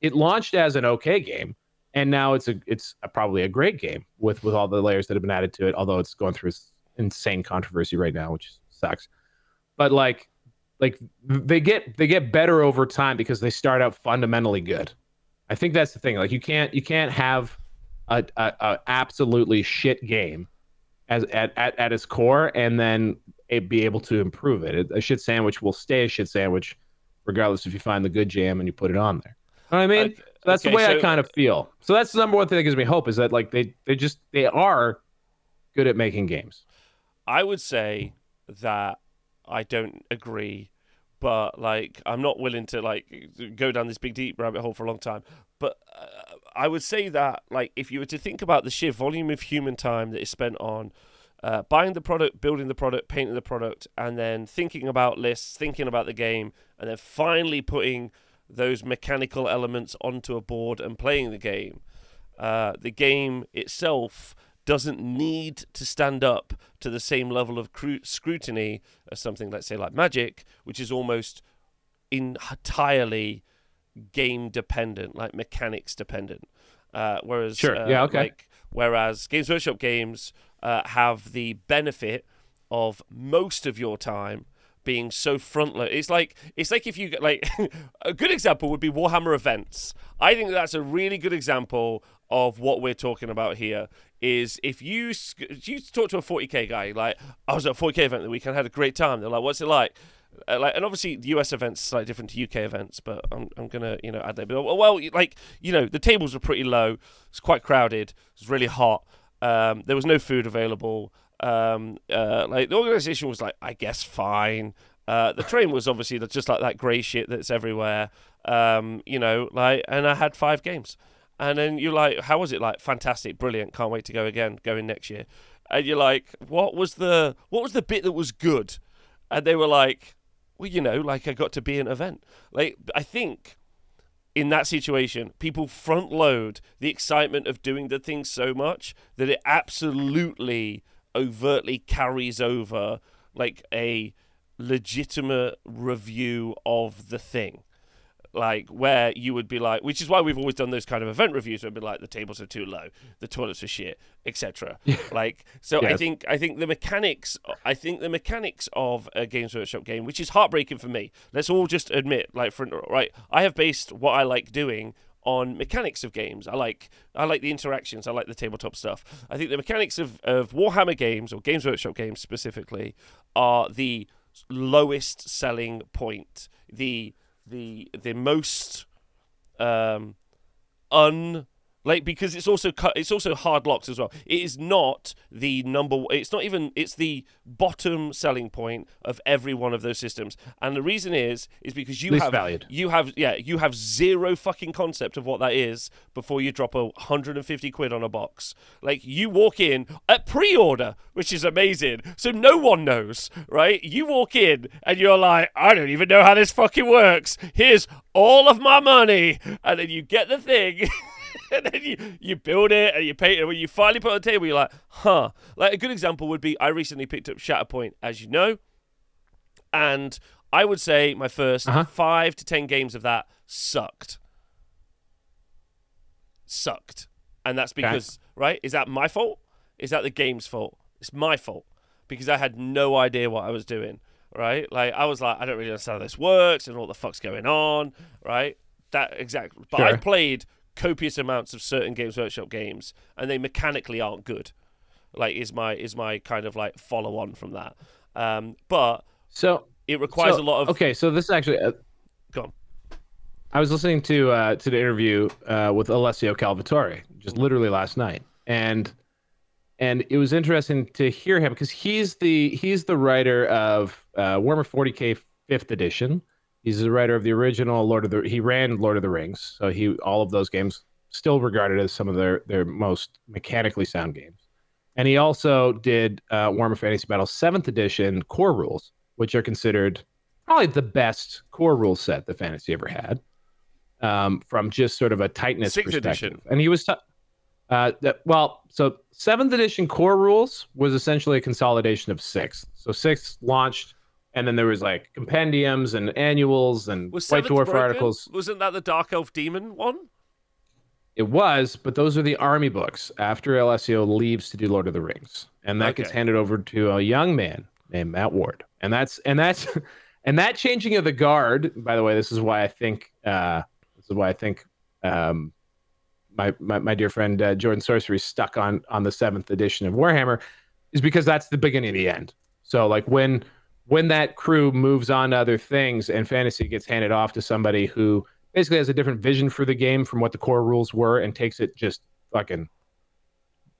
it launched as an okay game and now it's a it's a, probably a great game with with all the layers that have been added to it although it's going through insane controversy right now which sucks. But like like they get they get better over time because they start out fundamentally good. I think that's the thing. Like you can't you can't have a, a, a absolutely shit game as at, at, at its core and then it be able to improve it. a shit sandwich will stay a shit sandwich regardless if you find the good jam and you put it on there. You know what i mean? Okay, so that's okay, the way i kind of feel. So that's the number one thing that gives me hope is that like they they just they are good at making games. I would say that I don't agree, but like I'm not willing to like go down this big deep rabbit hole for a long time. But uh, I would say that like if you were to think about the sheer volume of human time that is spent on uh, buying the product, building the product, painting the product, and then thinking about lists, thinking about the game, and then finally putting those mechanical elements onto a board and playing the game. Uh, the game itself doesn't need to stand up to the same level of cru- scrutiny as something, let's say, like Magic, which is almost entirely game dependent, like mechanics dependent. Uh, whereas, Sure. uh, Yeah, okay. like, whereas Games Workshop games uh, have the benefit of most of your time being so front. It's like it's like if you get like [LAUGHS] a good example would be Warhammer events. I think that's a really good example of what we're talking about here. Is if you you talk to a 40k guy like I was at a 40k event the weekend, had a great time. They're like, "What's it like?" Uh, like, and obviously the US events slightly different to UK events, but I'm I'm gonna you know add that. But well, like you know the tables were pretty low. It's quite crowded. It's really hot. Um, there was no food available. Um, uh, like the organization was like, I guess fine. Uh, the train was obviously just like that grey shit that's everywhere. Um, you know, like, and I had five games, and then you're like, how was it? Like, fantastic, brilliant, can't wait to go again, going next year. And you're like, what was the what was the bit that was good? And they were like, well, you know, like I got to be an event. Like, I think in that situation, people front load the excitement of doing the thing so much that it absolutely overtly carries over like a legitimate review of the thing. Like where you would be like, which is why we've always done those kind of event reviews. Where it'd be like the tables are too low, the toilets are shit, etc. [LAUGHS] Like so, I think I think the mechanics, I think the mechanics of a Games Workshop game, which is heartbreaking for me. Let's all just admit, like for right, I have based what I like doing on mechanics of games. I like I like the interactions. I like the tabletop stuff. I think the mechanics of, of Warhammer games or Games Workshop games specifically are the lowest selling point. The the the most um un like because it's also it's also hard locks as well. It is not the number it's not even it's the bottom selling point of every one of those systems. And the reason is is because you Least have valued. you have yeah you have zero fucking concept of what that is before you drop a 150 quid on a box. Like you walk in at pre-order which is amazing so no one knows right? You walk in and you're like i don't even know how this fucking works. Here's all of my money. And then you get the thing [LAUGHS] [LAUGHS] and then you, you build it and you paint it. When you finally put it on the table, you're like, huh. Like a good example would be I recently picked up Shatterpoint, as you know, and I would say my 1st Uh-huh. five to ten games of that sucked. sucked, and that's because right. Is that my fault? Is that the game's fault? It's my fault because I had no idea what I was doing. Right? Like I was like, I don't really understand how this works and what the fuck's going on. Right? That exactly. But I played copious amounts of certain Games Workshop games, and they mechanically aren't good. Like is my is my kind of like follow on from that. Um, but So it requires so- a lot of. Okay, so this is actually uh, Go on. I was listening to uh, to the interview uh, with Alessio Cavatore just literally last night, and and it was interesting to hear him because he's the he's the writer of uh, Warhammer 40k Fifth Edition. He's the writer of the original Lord of the. He ran Lord of the Rings, so he all of those games still regarded as some of their their most mechanically sound games. And he also did uh, Warhammer Fantasy Battle Seventh Edition core rules, which are considered probably the best core rule set that fantasy ever had um, from just sort of a tightness Sixth perspective. edition. And he was, t- uh, that, well, so seventh edition core rules was essentially a consolidation of sixth. So sixth launched, and then there was like compendiums and annuals and Was White Seventh Dwarf broken? articles. Wasn't that the Dark Elf Demon one? It was, but those are the army books after Alessio leaves to do Lord of the Rings, and that gets handed over to a young man named Matt Ward, and that's and that's [LAUGHS] and that changing of the guard. By the way, this is why I think uh, this is why I think um, my, my my dear friend uh, Jordan Sorcery stuck on on the seventh edition of Warhammer is because that's the beginning of the end. So like when when that crew moves on to other things and fantasy gets handed off to somebody who basically has a different vision for the game from what the core rules were and takes it just fucking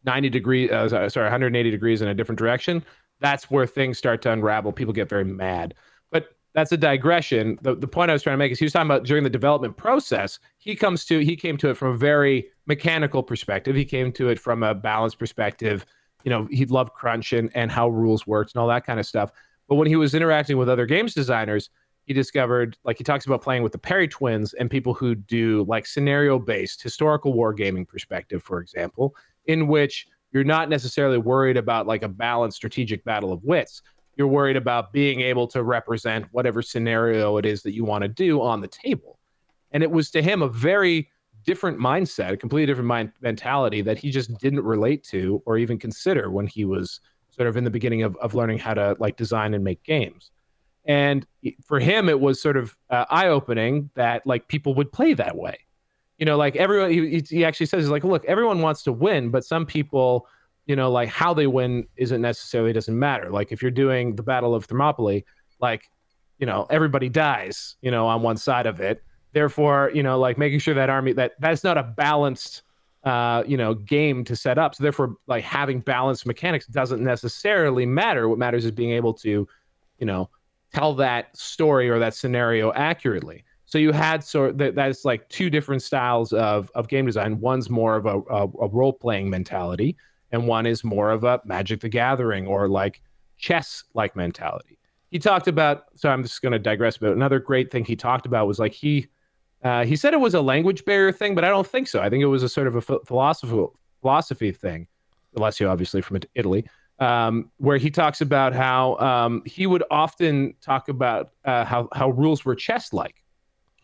90 degrees uh, sorry 180 degrees in a different direction that's where things start to unravel. People get very mad. But that's a digression. The, the point i was trying to make is he was talking about during the development process he comes to he came to it from a very mechanical perspective. He came to it from a balanced perspective. You know he loved crunch and, and how rules worked and all that kind of stuff but when he was interacting with other games designers he discovered like he talks about playing with the Perry twins and people who do like scenario based historical wargaming perspective, for example, in which you're not necessarily worried about like a balanced strategic battle of wits. You're worried about being able to represent whatever scenario it is that you want to do on the table. And it was to him a very different mindset, a completely different mind mentality that he just didn't relate to or even consider when he was sort of in the beginning of, of learning how to like design and make games. And for him it was sort of uh, eye-opening that like people would play that way. You know like everyone he, he actually says he's like look everyone wants to win but some people you know like how they win isn't necessarily doesn't matter. Like if you're doing the battle of thermopylae like you know everybody dies you know on one side of it. Therefore you know like making sure that army that that's not a balanced uh you know game to set up so therefore like having balanced mechanics doesn't necessarily matter what matters is being able to you know tell that story or that scenario accurately. So you had sort that that's like two different styles of of game design. One's more of a, a, a role playing mentality, and one is more of a Magic the Gathering or like chess like mentality. He talked about. So I'm just going to digress a bit. Another great thing he talked about was like he uh, he said it was a language barrier thing, but I don't think so. I think it was a sort of a ph- philosophical philosophy thing. Alessio, obviously from Italy, um, where he talks about how um, he would often talk about uh, how how rules were chess like,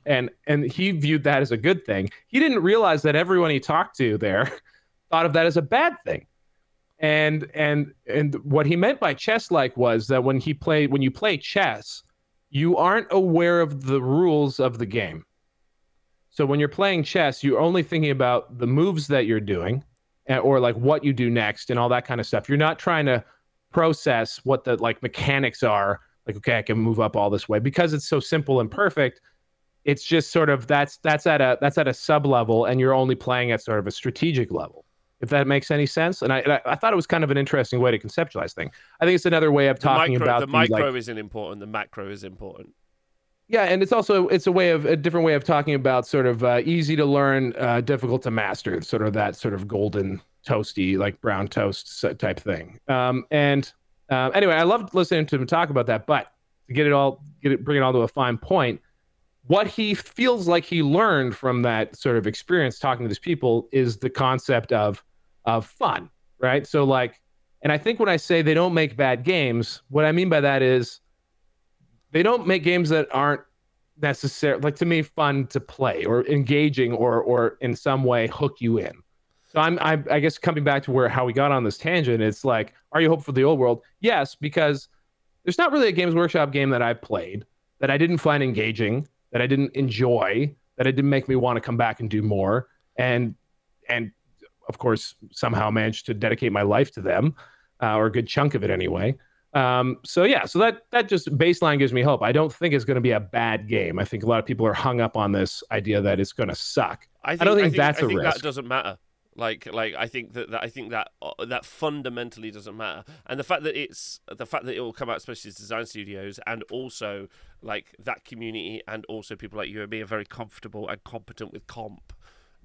and and he viewed that as a good thing. He didn't realize that everyone he talked to there [LAUGHS] thought of that as a bad thing. And and and what he meant by chess like was that when he played when you play chess, you aren't aware of the rules of the game. So when you're playing chess, you're only thinking about the moves that you're doing or like what you do next and all that kind of stuff. You're not trying to process what the like mechanics are. Like, okay, I can move up all this way because it's so simple and perfect. It's just sort of that's that's at a that's at a sub level, and you're only playing at sort of a strategic level. If that makes any sense, and I and I, I thought it was kind of an interesting way to conceptualize thing. I think it's another way of The talking micro, about the the, micro like, isn't important. The macro is important. Yeah, and it's also it's a way of a different way of talking about sort of uh, easy to learn, uh, difficult to master, sort of that sort of golden toasty like brown toast type thing. Um, and uh, anyway, I loved listening to him talk about that. But to get it all, get it, bring it all to a fine point, what he feels like he learned from that sort of experience talking to these people is the concept of of fun, right? So like, and I think when I say they don't make bad games, what I mean by that is they don't make games that aren't necessarily like to me fun to play or engaging or or in some way hook you in. So I'm, I'm I guess coming back to where how we got on this tangent, it's like, are you hopeful for the old world? Yes, because there's not really a Games Workshop game that I've played that I didn't find engaging, that I didn't enjoy, that it didn't make me want to come back and do more, and and of course somehow managed to dedicate my life to them, uh, or a good chunk of it anyway. Um, so yeah, so that that just baseline gives me hope. I don't think it's going to be a bad game. I think a lot of people are hung up on this idea that it's going to suck. I, think, I don't think, I think that's I think a risk. That doesn't matter. Like, like I think that, that I think that uh, that fundamentally doesn't matter, and the fact that it's the fact that it will come out especially as design studios, and also like that community, and also people like you and me are very comfortable and competent with comp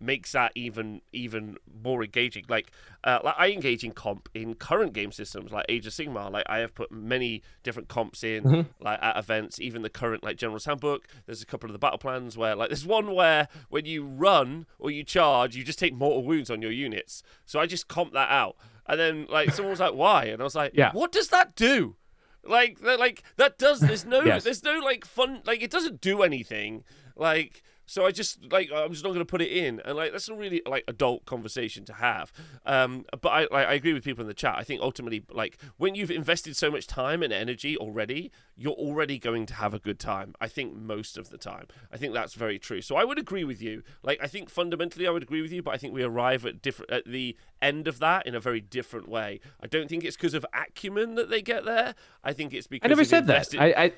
makes that even even more engaging. Like, uh, like I engage in comp in current game systems like Age of Sigmar. Like I have put many different comps in mm-hmm. like at events. Even the current like General's Handbook. There's a couple of the battle plans where like there's one where when you run or you charge, you just take mortal wounds on your units. So I just comp that out. And then like someone was like, "Why?" And I was like, "Yeah, what does that do?" Like, like that does. There's no, [LAUGHS] yes. there's no like fun. Like it doesn't do anything. Like so I just like I'm just not going to put it in, and like that's a really like adult conversation to have. Um, but I like, I agree with people in the chat. I think ultimately like when you've invested so much time and energy already, you're already going to have a good time. I think most of the time. I think that's very true. So I would agree with you. Like I think fundamentally I would agree with you, but I think we arrive at different at the end of that in a very different way. I don't think it's because of acumen that they get there. I think it's because I never said invested... that. I, I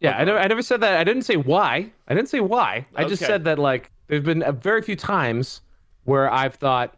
yeah, I never, I never said that. I didn't say why. I didn't say why. I just said that like there's been a very few times where I've thought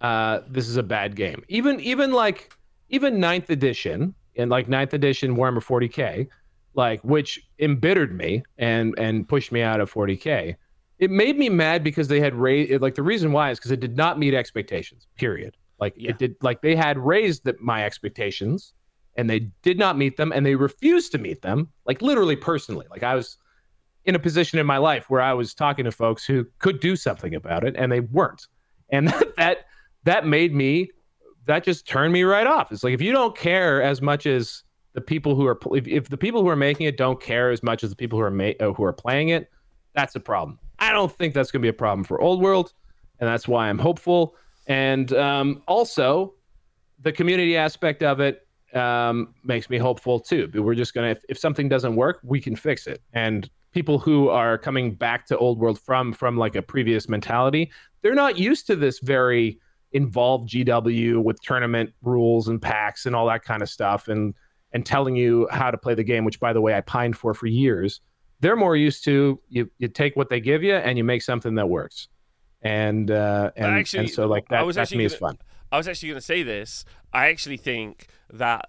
uh, this is a bad game. Even even like even ninth edition and like ninth edition Warhammer 40k, like which embittered me and and pushed me out of 40k. It made me mad because they had raised like the reason why is because it did not meet expectations. Period. Like yeah. it did like they had raised the, my expectations and they did not meet them and they refused to meet them like literally personally. Like i was in a position in my life where i was talking to folks who could do something about it and they weren't. And [LAUGHS] that that, that made me that just turned me right off. It's like if you don't care as much as the people who are if, if the people who are making it don't care as much as the people who are ma- uh, who are playing it that's a problem. I don't think that's going to be a problem for old world and that's why i'm hopeful. And um, also the community aspect of it um, makes me hopeful too. But we're just gonna if, if something doesn't work, we can fix it. And people who are coming back to old world from from like a previous mentality, they're not used to this very involved GW with tournament rules and packs and all that kind of stuff and and telling you how to play the game, which by the way I pined for for years. They're more used to you you take what they give you and you make something that works. And uh and, actually, and so like that, that to me gonna, is fun. I was actually going to say this. I actually think that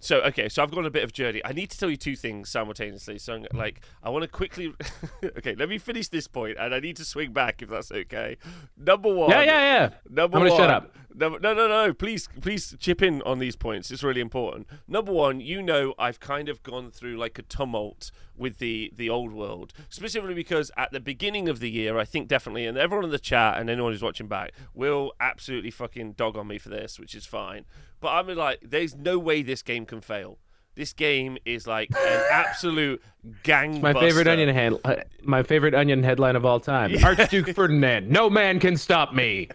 so okay, so I've got a bit of journey. I need to tell you two things simultaneously. So I'm, mm. like, I want to quickly. [LAUGHS] okay, let me finish this point, and I need to swing back if that's okay. Number one. Yeah, yeah, yeah. Number I'm gonna one. Shut up. Number, no, no, no. Please, please chip in on these points. It's really important. Number one, you know, I've kind of gone through like a tumult with the the old world, specifically because at the beginning of the year, I think definitely, and everyone in the chat and anyone who's watching back will absolutely fucking dog on me for this, which is fine. But I'm like, there's no way this game can fail. This game is like an [LAUGHS] absolute gang. My favorite onion head, uh, my favorite onion headline of all time. [LAUGHS] Archduke Ferdinand. No man can stop me.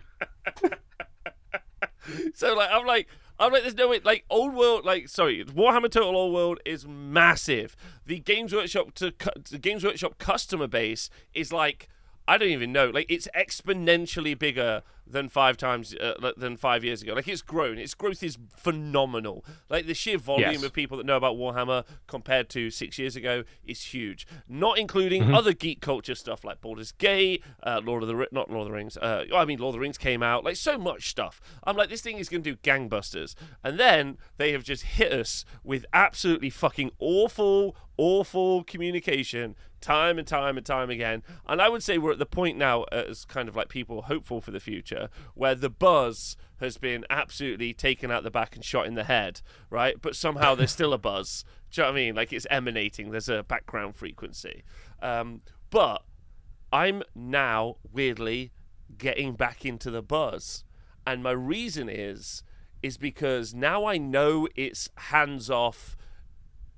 [LAUGHS] so like, I'm like, I'm like, there's no way. Like, old world, like, sorry, Warhammer Total Old World is massive. The Games Workshop to the Games Workshop customer base is like I don't even know. Like it's exponentially bigger than five times uh, than five years ago. Like it's grown. Its growth is phenomenal. Like the sheer volume yes. of people that know about Warhammer compared to six years ago is huge. Not including mm-hmm. other geek culture stuff like Baldur's Gate, uh, Lord of the not Lord of the Rings. Uh, I mean Lord of the Rings came out. Like so much stuff. I'm like this thing is going to do gangbusters. And then they have just hit us with absolutely fucking awful, awful communication time and time and time again. And I would say we're at the point now, as kind of like people hopeful for the future, where the buzz has been absolutely taken out the back and shot in the head, right? But somehow there's [LAUGHS] still a buzz. Do you know what I mean? Like it's emanating. There's a background frequency. Um, but I'm now weirdly getting back into the buzz, and my reason is is because now I know it's hands off,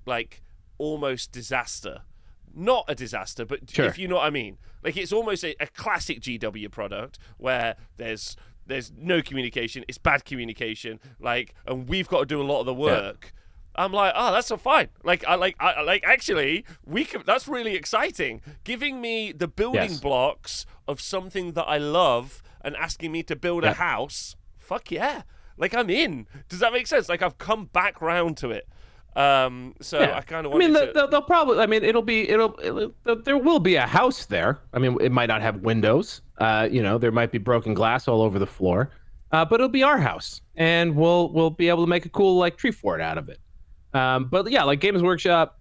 like almost disaster not a disaster, but Sure. if you know what I mean. Like it's almost a, a classic GW product where there's there's no communication, it's bad communication, like, and we've got to do a lot of the work. I'm like, oh, that's so fine. Like, I like, I I- like. Actually, we can. That's really exciting. Giving me the building Yes. blocks of something that I love and asking me to build a house. Fuck yeah! Like I'm in. Does that make sense? Like I've come back round to it. Um, so I kind of I mean, to. they'll, they'll probably. I mean, it'll be. It'll, it'll. There will be a house there. I mean, it might not have windows. Uh, you know, there might be broken glass all over the floor. Uh, but it'll be our house, and we'll we'll be able to make a cool like tree fort out of it. Um, but yeah, like Games Workshop,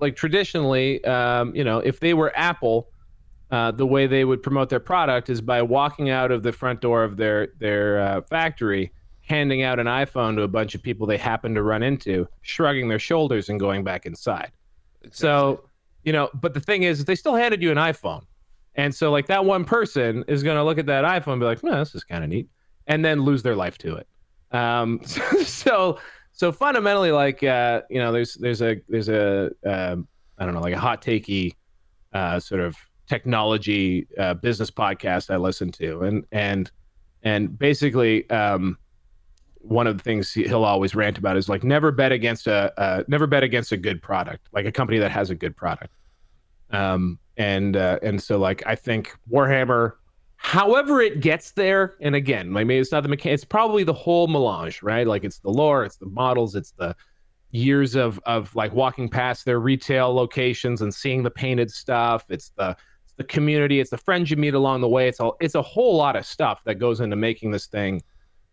like traditionally, um, you know, if they were Apple, uh, the way they would promote their product is by walking out of the front door of their their uh, factory, handing out an iPhone to a bunch of people they happen to run into, shrugging their shoulders and going back inside. So, you know, but the thing is, they still handed you an iPhone, and so like that one person is going to look at that iPhone and be like, "No, this is kind of neat," and then lose their life to it. Um, [LAUGHS] so, so fundamentally, like, uh, you know, there's there's a there's a um, I don't know, like a hot takey uh, sort of technology uh, business podcast I listen to, and and and basically, um, one of the things he- he'll always rant about is like never bet against a uh, never bet against a good product, like a company that has a good product. Um, and uh, and so like I think Warhammer, however it gets there, and again, maybe it's not the mechanic, it's probably the whole melange, right? Like it's the lore, it's the models, it's the years of of like walking past their retail locations and seeing the painted stuff. It's the it's the community, it's the friends you meet along the way. It's all it's a whole lot of stuff that goes into making this thing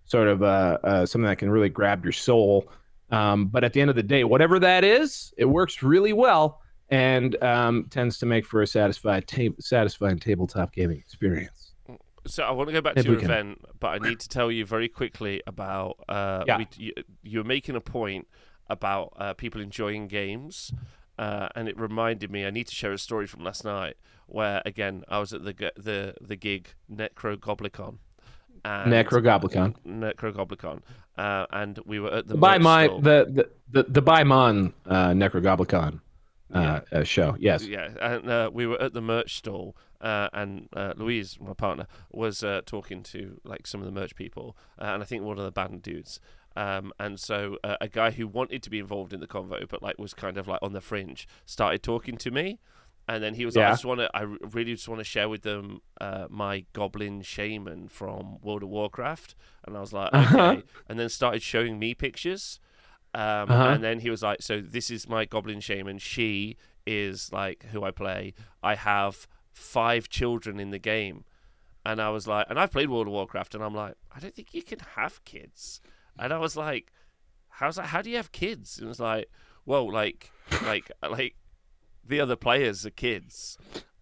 sort of uh, uh, something that can really grab your soul. Um, but at the end of the day, whatever that is, it works really well and um, tends to make for a satisfied ta- satisfying tabletop gaming experience. So I want to go back to your event, but I need to tell you very quickly about. Uh, Yeah. we, you, you were making a point about uh, people enjoying games, uh, and it reminded me. I need to share a story from last night, where again I was at the the the gig Necrogoblikon. And Necrogoblikon. Necrogoblikon, uh, and we were at the By my stall. the the the, the uh, Necrogoblikon uh, uh, show. Yes. Yeah, and uh, we were at the merch stall, uh, and uh, Louise, my partner, was uh, talking to like some of the merch people, uh, and I think one of the band dudes. Um, and so uh, a guy who wanted to be involved in the convo, but like was kind of like on the fringe, started talking to me, and then he was like, "I just want to, I really just want to share with them uh, my goblin shaman from World of Warcraft," and I was like, "Okay," Uh-huh. and then started showing me pictures. Um, Uh-huh. And then he was like, "So this is my goblin shaman. She is like who I play. I have five children in the game." And I was like, and I've played World of Warcraft, and I'm like, I don't think you can have kids. And I was like, how's that? How do you have kids? And it was like, well, like, like, like, the other players are kids.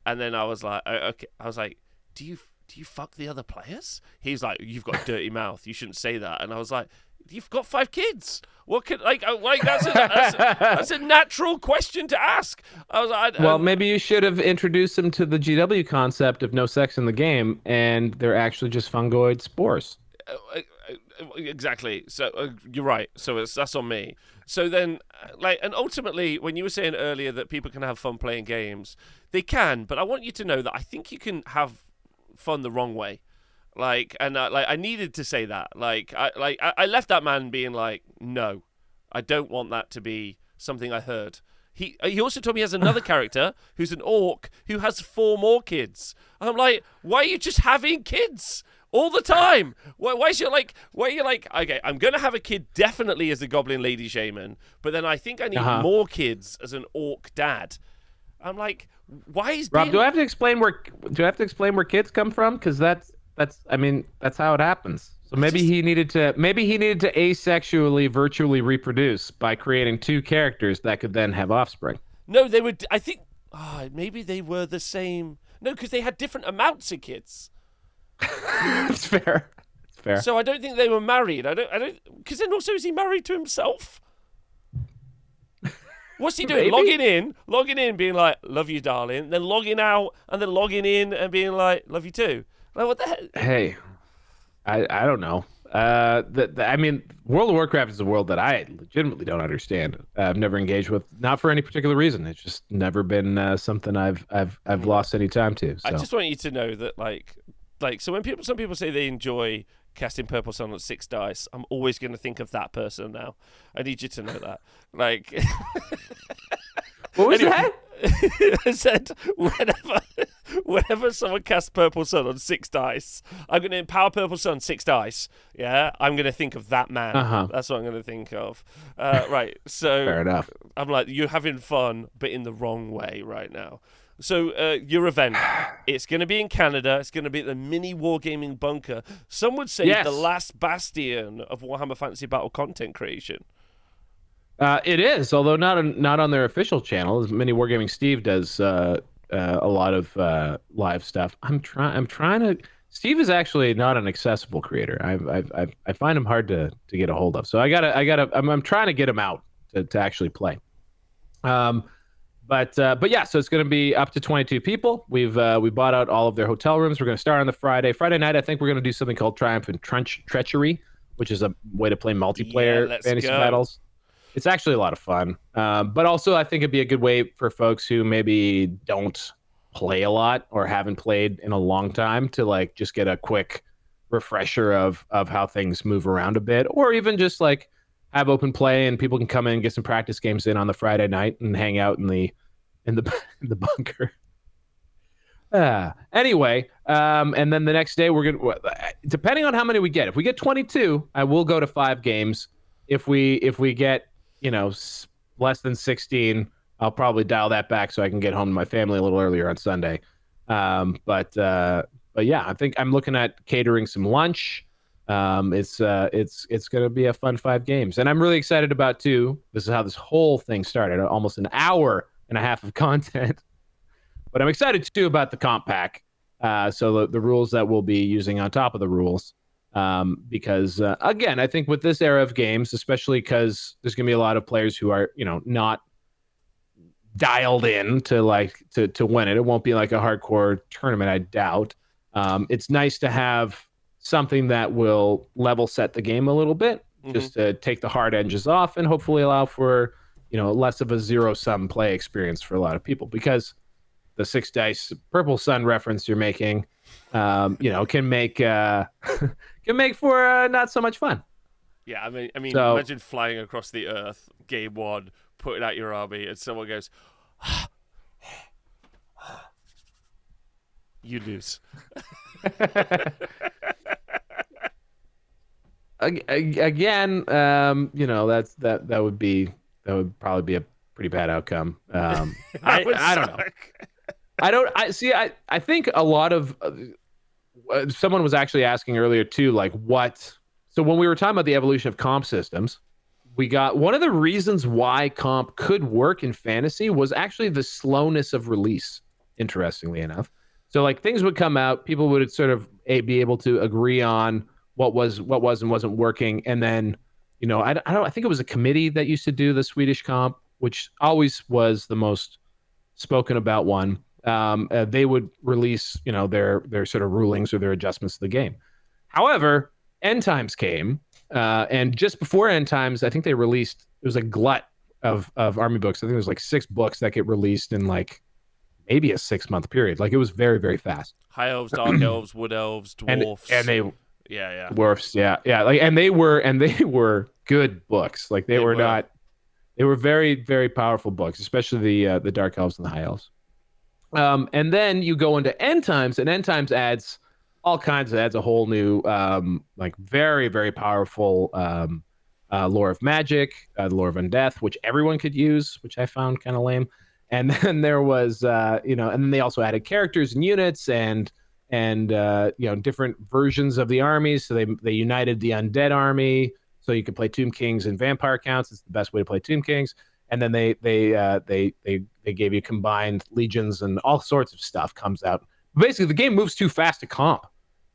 And then I was like, "Oh, okay. I was like, do you do you fuck the other players? He's like, you've got a dirty [LAUGHS] mouth. You shouldn't say that. And I was like, you've got five kids. What could like uh, like that's a, that's, a, [LAUGHS] that's a natural question to ask. I was like, I- Well, um, maybe you should have introduced them to the GW concept of no sex in the game, and they're actually just fungoid spores. uh, uh, exactly. So uh, you're right. So it's that's on me. So then, uh, like, and ultimately, when you were saying earlier that people can have fun playing games, they can. But I want you to know that I think you can have fun the wrong way. Like, and uh, like, I needed to say that. Like, I like I, I left that man being like, no, I don't want that to be something I heard. He he also told me he has another [LAUGHS] character who's an orc who has four more kids. And I'm like, why are you just having kids all the time? Why why is you like why are you like okay, I'm gonna have a kid definitely as a goblin lady shaman, but then I think I need Uh-huh. more kids as an orc dad. I'm like, why is Rob, being- do I have to explain where do I have to explain where kids come from? Because that's that's I mean that's how it happens. So maybe just- he needed to maybe he needed to asexually virtually reproduce by creating two characters that could then have offspring. No, they would. I think. Oh, maybe they were the same. No, because they had different amounts of kids. [LAUGHS] It's fair. It's fair. So I don't think they were married. I don't. I don't. Because then also, is he married to himself? What's he doing? [LAUGHS] Maybe. Logging in, logging in, being like, "Love you, darling," then logging out, and then logging in and being like, "Love you too." Like what the heck? hey, I I don't know. Uh, that I mean, World of Warcraft is a world that I legitimately don't understand. Uh, I've never engaged with, not for any particular reason. It's just never been uh, something I've I've I've lost any time to. So. I just want you to know that, like, like so when people, some people say they enjoy casting Purple Sun on six dice, I'm always going to think of that person now. I need you to know that. Like, [LAUGHS] what was anyway, that? [LAUGHS] I said whenever [LAUGHS] whenever someone casts Purple Sun on six dice, I'm going to empower Purple Sun six dice. Yeah, I'm going to think of that man. Uh-huh. That's what I'm going to think of. Uh, right. So Fair enough. I'm like, you're having fun, but in the wrong way right now. So uh, your event, it's going to be in Canada. It's going to be at the mini wargaming bunker. Some would say Yes. the last bastion of Warhammer Fantasy Battle content creation. Uh, it is, although not on, not on their official channel. As Mini Wargaming Steve does uh, uh, a lot of uh, live stuff. I'm trying. I'm trying to. Steve is actually not an accessible creator. I I I, I find him hard to, to get a hold of. So I gotta I gotta. I'm, I'm trying to get him out to, to actually play. Um, but uh, but yeah, so it's going to be up to 22 people. We've uh, we bought out all of their hotel rooms. We're going to start on the Friday. Friday night, I think we're going to do something called Triumph and Trench Treachery, which is a way to play multiplayer let's fantasy go. battles. It's actually a lot of fun. Um, but also, I think it'd be a good way for folks who maybe don't play a lot or haven't played in a long time to like just get a quick refresher of of how things move around a bit, or even just like have open play and people can come in and get some practice games in on the Friday night and hang out in the in the [LAUGHS] in the bunker. Uh, anyway, um, and then the next day we're gonna depending on how many we get. If we get 22, I will go to five games. If we if we get you know s- less than 16, I'll probably dial that back so I can get home to my family a little earlier on Sunday. Um, but uh, but yeah, I think I'm looking at catering some lunch. Um, it's uh, it's it's gonna be a fun five games, and I'm really excited about too. This is how this whole thing started. Almost an hour and a half of [LAUGHS] content, but I'm excited too about the comp pack. Uh, so the, the rules that we'll be using on top of the rules, um, because uh, again, I think with this era of games, especially because there's gonna be a lot of players who are you know not dialed in to like to to win it. It won't be like a hardcore tournament, I doubt. Um, it's nice to have something that will level set the game a little bit, Mhm. just to take the hard edges off and hopefully allow for you know less of a zero sum play experience for a lot of people because the six dice purple sun reference you're making um, you know can make uh, [LAUGHS] can make for uh, not so much fun Yeah, I mean, I mean, So- imagine flying across the earth, game one, putting out your army, and someone goes, [SIGHS] "You lose." [LAUGHS] Ag- ag- again um, you know that's that that would be that would probably be a pretty bad outcome um, [LAUGHS] I, I don't know. I don't. I see. I I think a lot of uh, uh, someone was actually asking earlier too, like what. So when we were talking about the evolution of comp systems, we got one of the reasons why comp could work in fantasy was actually the slowness of release. Interestingly enough, so like things would come out, people would sort of a, be able to agree on what was what was and wasn't working, and then you know I, I don't I think it was a committee that used to do the Swedish comp, which always was the most spoken about one um, uh, they would release you know their their sort of rulings or their adjustments to the game. However, end times came, uh, and just before end times, I think they released it was a glut of of army books. I think there was like six books that get released in like maybe a six month period. Like it was very very fast. High elves, dark [CLEARS THROAT] elves, wood elves, And and they yeah, yeah. dwarfs, yeah, yeah, like and they were and they [LAUGHS] were good books. Like they, They were, were. not. They were very very powerful books, especially the uh, the dark elves and the high elves. Um, and then you go into end times, and end times adds all kinds of adds a whole new um, like very very powerful um, uh, lore of magic, uh, the lore of undeath, which everyone could use, which I found kind of lame. And [LAUGHS] then there was uh, you know, and then they also added characters and units and and uh, you know different versions of the armies. So they they united the undead army, so you could play Tomb Kings and Vampire Counts. It's the best way to play Tomb Kings. And then they they uh, they they they gave you combined legions and all sorts of stuff comes out. Basically, the game moves too fast to comp,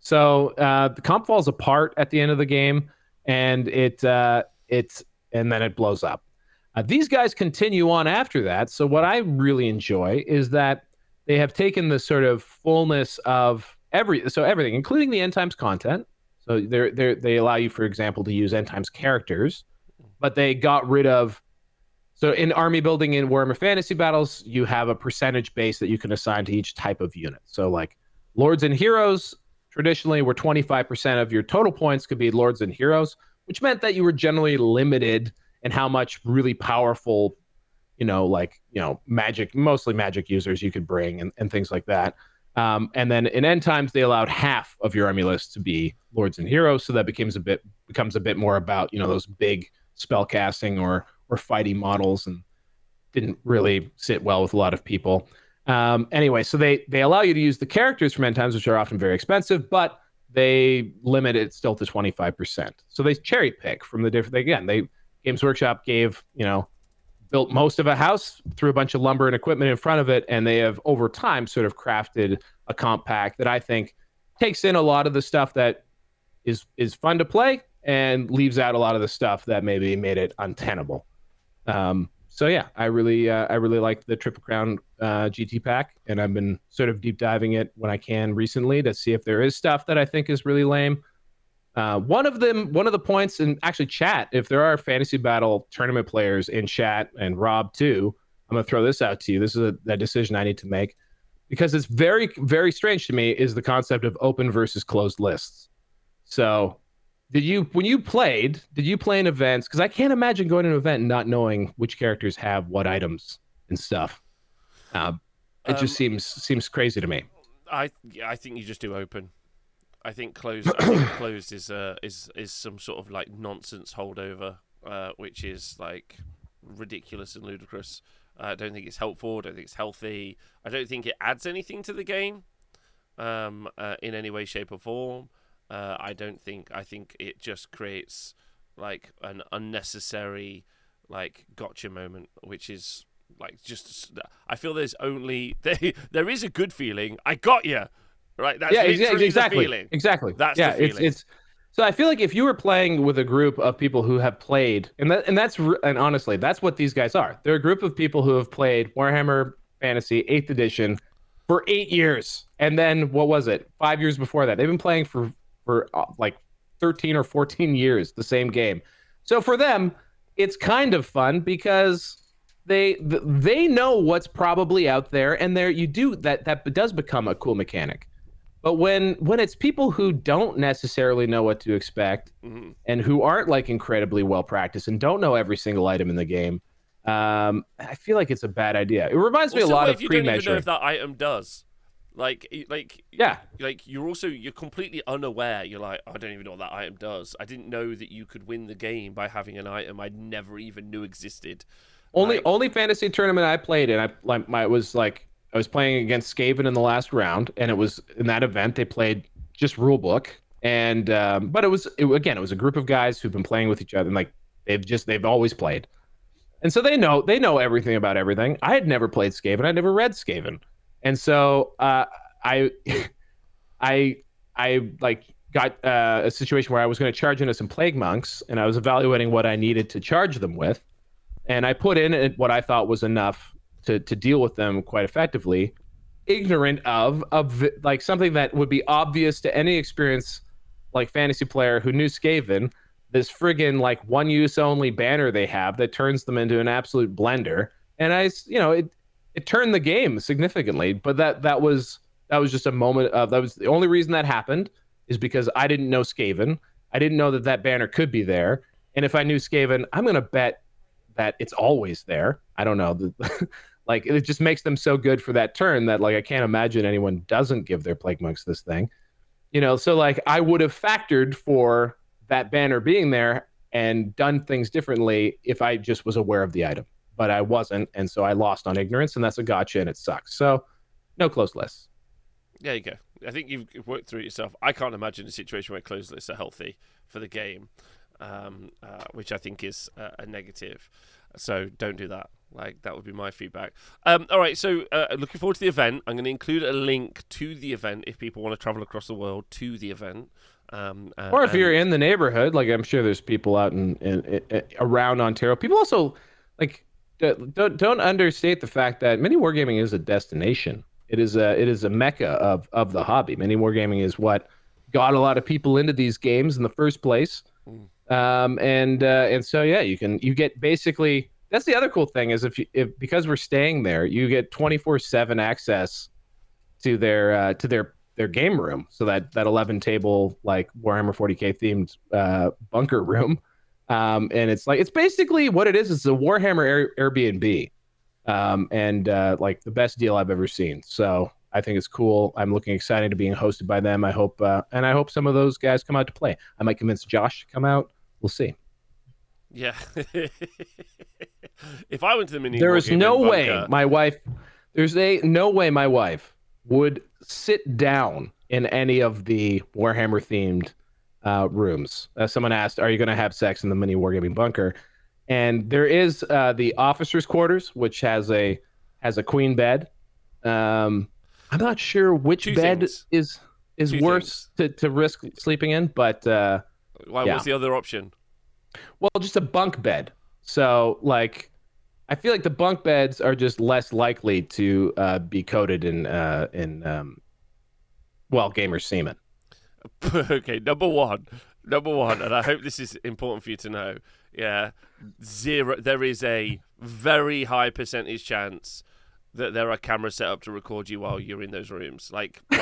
so uh, the comp falls apart at the end of the game, and it uh, it's and then it blows up. Uh, these guys continue on after that. So what I really enjoy is that they have taken the sort of fullness of every so everything, including the end times content. So they they they allow you, for example, to use end times characters, but they got rid of. So in army building in Warhammer Fantasy Battles, you have a percentage base that you can assign to each type of unit. So like lords and heroes traditionally were 25% of your total points could be lords and heroes, which meant that you were generally limited in how much really powerful, you know, like, you know, magic, mostly magic users you could bring and, and things like that. Um, and then in end times, they allowed half of your army list to be lords and heroes, so that becomes a bit becomes a bit more about you know those big spell casting or or fighting models, and didn't really sit well with a lot of people. Um, anyway, so they they allow you to use the characters from end times, which are often very expensive, but they limit it still to twenty five percent. So they cherry pick from the different. Again, they Games Workshop gave you know built most of a house, threw a bunch of lumber and equipment in front of it, and they have over time sort of crafted a comp pack that I think takes in a lot of the stuff that is is fun to play and leaves out a lot of the stuff that maybe made it untenable. Um, so yeah, I really uh, I really like the Triple Crown uh, GT pack, and I've been sort of deep diving it when I can recently to see if there is stuff that I think is really lame. Uh, one of them, one of the points, and actually, chat. If there are fantasy battle tournament players in chat, and Rob too, I'm gonna throw this out to you. This is a, a decision I need to make because it's very, very strange to me. Is the concept of open versus closed lists. So, did you when you played? Did you play in events? Because I can't imagine going to an event and not knowing which characters have what items and stuff. Uh, it um, just seems seems crazy to me. I I think you just do open. I think closed. I think [COUGHS] closed is uh is is some sort of like nonsense holdover, uh, which is like ridiculous and ludicrous. Uh, I don't think it's helpful. I don't think it's healthy. I don't think it adds anything to the game, um, uh, in any way, shape, or form. Uh, I don't think. I think it just creates like an unnecessary like gotcha moment, which is like just. I feel there's only there. [LAUGHS] There is a good feeling. I got you. Right. That's yeah, exactly. Exactly. That's yeah. It's it's. So I feel like if you were playing with a group of people who have played, and that and that's and honestly, that's what these guys are. They're a group of people who have played Warhammer Fantasy Eighth Edition for eight years, and then what was it? Five years before that, they've been playing for for uh, like thirteen or fourteen years the same game. So for them, it's kind of fun because they they know what's probably out there, and there you do that that does become a cool mechanic. But when when it's people who don't necessarily know what to expect mm-hmm. and who aren't like incredibly well practiced and don't know every single item in the game, um, I feel like it's a bad idea. It reminds me a lot of you pre-measuring. don't even know if that item does. Like, like, yeah, like you're also you're completely unaware. You're like, I don't even know what that item does. I didn't know that you could win the game by having an item I never even knew existed. Only, like, only fantasy tournament I played in, I like my was like I was playing against Skaven in the last round, and it was in that event they played just rule book, and um, but it was it, again it was a group of guys who've been playing with each other, and like they've just they've always played, and so they know they know everything about everything. I had never played Skaven, I'd never read Skaven, and so uh, I [LAUGHS] I I like got uh, a situation where I was going to charge into some plague monks, and I was evaluating what I needed to charge them with, and I put in what I thought was enough to to deal with them quite effectively, ignorant of of like something that would be obvious to any experienced like fantasy player who knew Skaven, this friggin' like one use only banner they have that turns them into an absolute blender. And I, you know, it it turned the game significantly, but that that was that was just a moment of that was the only reason that happened is because I didn't know Skaven. I didn't know that that banner could be there. And if I knew Skaven, I'm going to bet that it's always there. I don't know. [LAUGHS] Like it just makes them so good for that turn that like I can't imagine anyone doesn't give their plague monks this thing. You know, so like I would have factored for that banner being there and done things differently if I just was aware of the item. But I wasn't, and so I lost on ignorance, and that's a gotcha, and it sucks. So, no close lists. There you go. I think you've worked through it yourself. I can't imagine a situation where closed lists are healthy for the game, um, uh, which I think is a negative. So don't do that. Like that would be my feedback. Um, all right, so uh, looking forward to the event. I'm going to include a link to the event if people want to travel across the world to the event. Um, uh, or if and... you're in the neighborhood, like I'm sure there's people out in, in, in, around Ontario. People also like don't don't understate the fact that mini wargaming is a destination. It is a it is a mecca of of the hobby. Mini wargaming is what got a lot of people into these games in the first place. Um, and uh, and so yeah, you can you get basically that's the other cool thing is if you if because we're staying there, you get twenty four seven access to their uh, to their their game room. So that that eleven table like Warhammer forty k themed uh, bunker room. Um, and it's like it's basically what it is. It's a Warhammer Air, Airbnb, um, and uh, like the best deal I've ever seen. So I think it's cool. I'm looking excited to being hosted by them. I hope, uh, and I hope some of those guys come out to play. I might convince Josh to come out. We'll see. Yeah. [LAUGHS] if I went to the mini, there is no way my wife. There's a no way my wife would sit down in any of the Warhammer themed uh, rooms. Uh, someone asked, "Are you going to have sex in the mini wargaming bunker?" And there is uh, the officers' quarters, which has a has a queen bed. Um, I'm not sure which Two bed things. is is Two worse to, to risk sleeping in, but uh, Why? yeah. What's the other option? well, just a bunk bed. So like, I feel like the bunk beds are just less likely to uh, be coated in uh, in um, well gamer semen. [LAUGHS] okay, number one, number one, and I hope this is important for you to know. Yeah, zero. There is a very high percentage chance that there are cameras set up to record you while you're in those rooms. Like, [LAUGHS] like,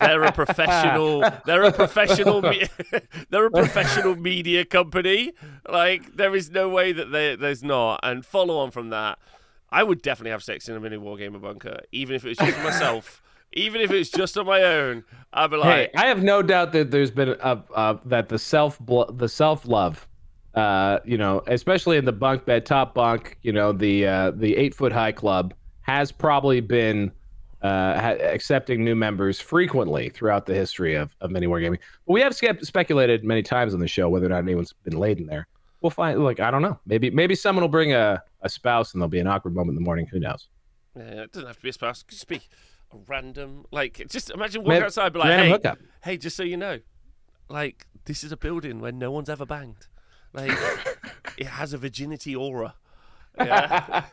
they're a professional. They're a professional. Me- [LAUGHS] they're a professional media company. Like, there is no way that they, there's not. And follow on from that, I would definitely have sex in a mini wargamer bunker, even if it was just myself. [LAUGHS] Even if it's just on my own, I'd be Hey, like, I have no doubt that there's been a, a that the self the self love, uh, you know, especially in the bunk bed, top bunk, you know, the uh, the eight foot high club has probably been uh, ha- accepting new members frequently throughout the history of, of mini wargaming. But we have spe- speculated many times on the show whether or not anyone's been laid in there. We'll find. Like I don't know. Maybe maybe someone will bring a, a spouse and there'll be an awkward moment in the morning. Who knows? Yeah, it doesn't have to be a spouse. It could just be a random, like, just imagine walking Maybe- outside, be like, hey, hookup. hey, just so you know, like, this is a building where no one's ever banged. Like, [LAUGHS] it has a virginity aura. Yeah.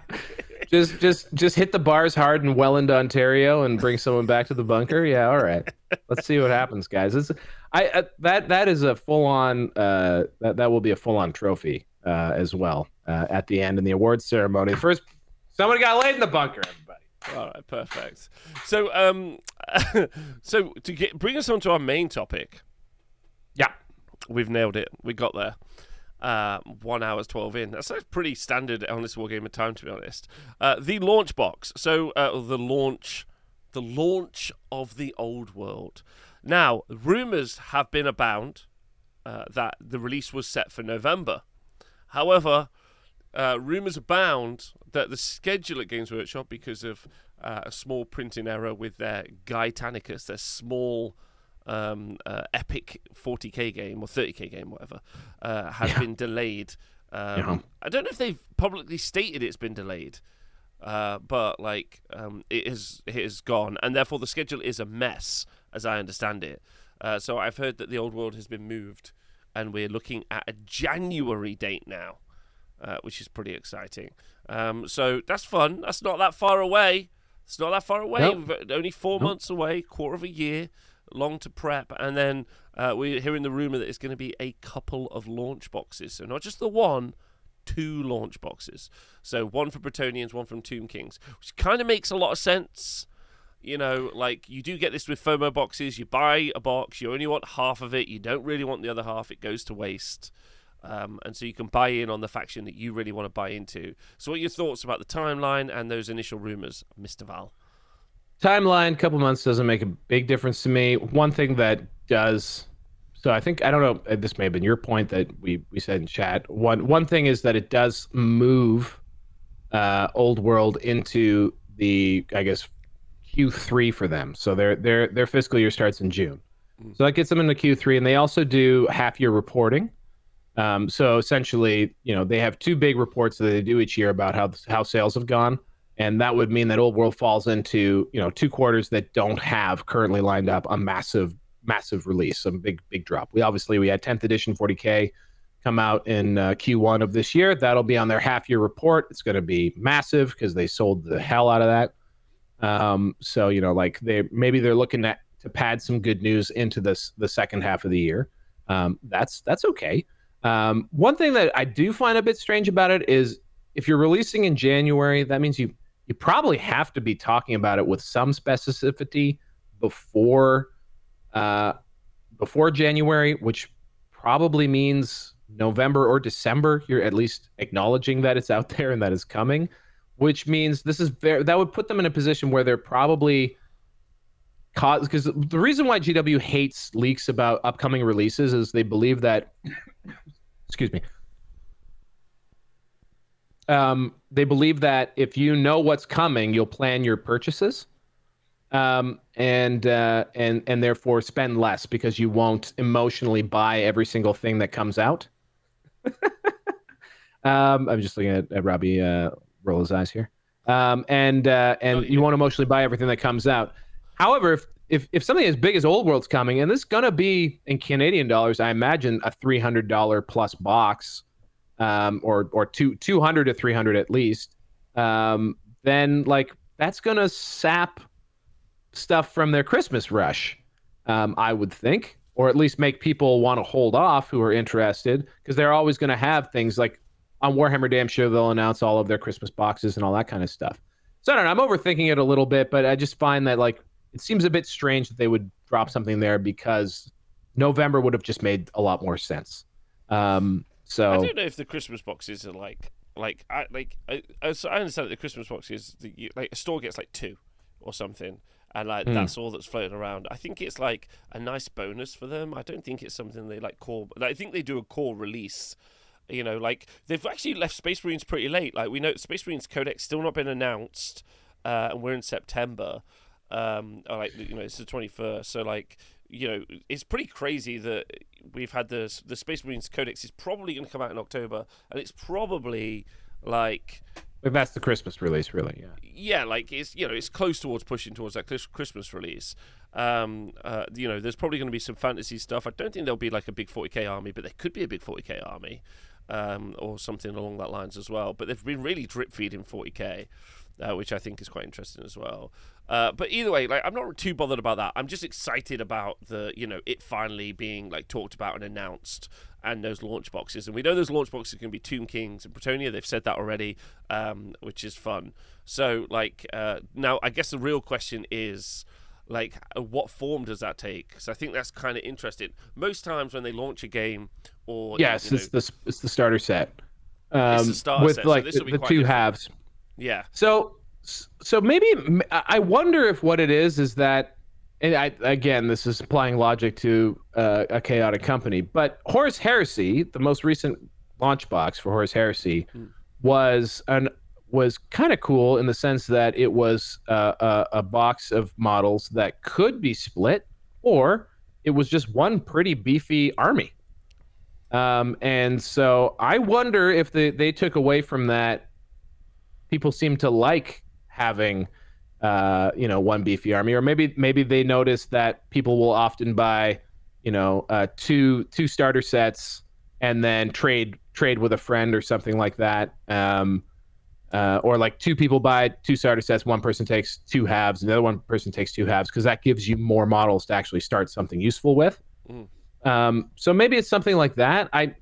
[LAUGHS] just just just hit the bars hard in Welland, Ontario, and bring someone back to the bunker. Yeah, all right. Let's see what happens, guys. It's, I uh, that that is a full on uh, that that will be a full on trophy uh, as well uh, at the end in the awards ceremony. First, someone got laid in the bunker. Everybody. All right, perfect. So, um, [LAUGHS] so to get bring us on to our main topic, Yeah. We've nailed it. We got there. Uh, one hours twelve in. That's a pretty standard on this of time, to be honest. Uh, the launch box. So uh, the launch, the launch of the old world. Now, rumors have been abound uh, that the release was set for November. However, uh, rumors abound that the schedule at Games Workshop, because of uh, a small printing error with their Titanicus, their small um, uh, epic 40k game or 30k game, whatever, uh, has been delayed. Um, Yeah. I don't know if they've publicly stated it's been delayed, uh, but like um, it is it is gone, and therefore the schedule is a mess, as I understand it. Uh, so I've heard that the old world has been moved, and we're looking at a January date now, uh, which is pretty exciting. Um, so that's fun. That's not that far away. It's not that far away. Nope. Only four months away, quarter of a year, long to prep, and then uh, we're hearing the rumor that it's going to be a couple of launch boxes. So not just the one, two launch boxes. So one for Bretonnians, one from Tomb Kings, which kind of makes a lot of sense. You know, like you do get this with FOMO boxes. You buy a box, you only want half of it. You don't really want the other half. It goes to waste. Um, and so you can buy in on the faction that you really want to buy into. So, what are your thoughts about the timeline and those initial rumors, Mr. Val? Timeline, couple months doesn't make a big difference to me. One thing that does, so I think I don't know. uh, This may have been your point that we we said in chat. One one thing is that it does move uh, old world into the I guess Q3 for them. So their their their fiscal year starts in June. So that gets them into Q3, and they also do half year reporting. Um, so essentially, you know, they have two big reports that they do each year about how how sales have gone, and that would mean that Old World falls into you know two quarters that don't have currently lined up a massive massive release, some big big drop. We obviously we had 10th edition 40k come out in uh, Q1 of this year. That'll be on their half year report. It's going to be massive because they sold the hell out of that. Um, so you know, like they maybe they're looking at to pad some good news into this the second half of the year. Um, that's that's okay. Um, one thing that I do find a bit strange about it is if you're releasing in January, that means you you probably have to be talking about it with some specificity before uh, before January, which probably means November or December. You're at least acknowledging that it's out [LAUGHS] there and that it's coming, which means this is very that would put them in a position where they're probably cause because the reason why GW hates leaks about upcoming releases is they believe that [COUGHS] excuse me um, they believe that if you know what's coming, you'll plan your purchases, um, and uh, and and therefore spend less because you won't emotionally buy every single thing that comes out. [LAUGHS] um, I'm just looking at, at Robbie uh, roll his eyes here, um, and uh, and oh, yeah. you won't emotionally buy everything that comes out. However, if if if something as big as Old World's coming, and this is gonna be in Canadian dollars, I imagine a three hundred dollar plus box um, or or two two hundred to three hundred at least, um, then like that's gonna sap stuff from their Christmas rush. Um, I would think, or at least make people want to hold off who are interested, because they're always going to have things like on Warhammer Damn Show, they'll announce all of their Christmas boxes and all that kind of stuff. So I don't know. I'm overthinking it a little bit, but I just find that like it seems a bit strange that they would drop something there because November would have just made a lot more sense. Um, so I don't know if the Christmas boxes are like like I like I, I understand that the Christmas boxes the, like a store gets like two or something and like mm. that's all that's floating around. I think it's like a nice bonus for them. I don't think it's something they like core. I think they do a core release. You know, like they've actually left Space Marines pretty late. Like we know Space Marines Codex still not been announced, uh, and we're in September. Um, like you know, it's the twenty first. So like you know, it's pretty crazy that we've had the the Space Marines Codex is probably going to come out in October, and it's probably like. If that's the Christmas release, really, yeah. Yeah, like it's you know it's close towards pushing towards that Christmas release. Um, uh, you know, there's probably going to be some fantasy stuff. I don't think there'll be like a big 40k army, but there could be a big 40k army, um, or something along that lines as well. But they've been really drip feeding 40k uh, which I think is quite interesting as well. Uh, but either way, like I'm not too bothered about that. I'm just excited about the you know it finally being like talked about and announced, and those launch boxes. And we know those launch boxes can be Tomb Kings and Bretonnia. They've said that already, um, which is fun. So like uh, now, I guess the real question is like what form does that take because i think that's kind of interesting most times when they launch a game or yes know, it's the it's the starter set um, it's the starter with set, like so the, the two different. halves yeah. So so maybe I wonder if what it is is that and I, again, this is applying logic to uh, a chaotic company, but Horus Heresy, the most recent launch box for Horus Heresy, mm. was an was kind of cool in the sense that it was uh, a, a box of models that could be split, or it was just one pretty beefy army. Um, and so I wonder if they, they took away from that people seem to like having uh, you know one beefy army or maybe maybe they notice that people will often buy you know uh, two two starter sets and then trade trade with a friend or something like that. Um, uh, or like two people buy two starter sets one person takes two halves and the other one person takes two halves because that gives you more models to actually start something useful with. Mm. um, so maybe it's something like that. I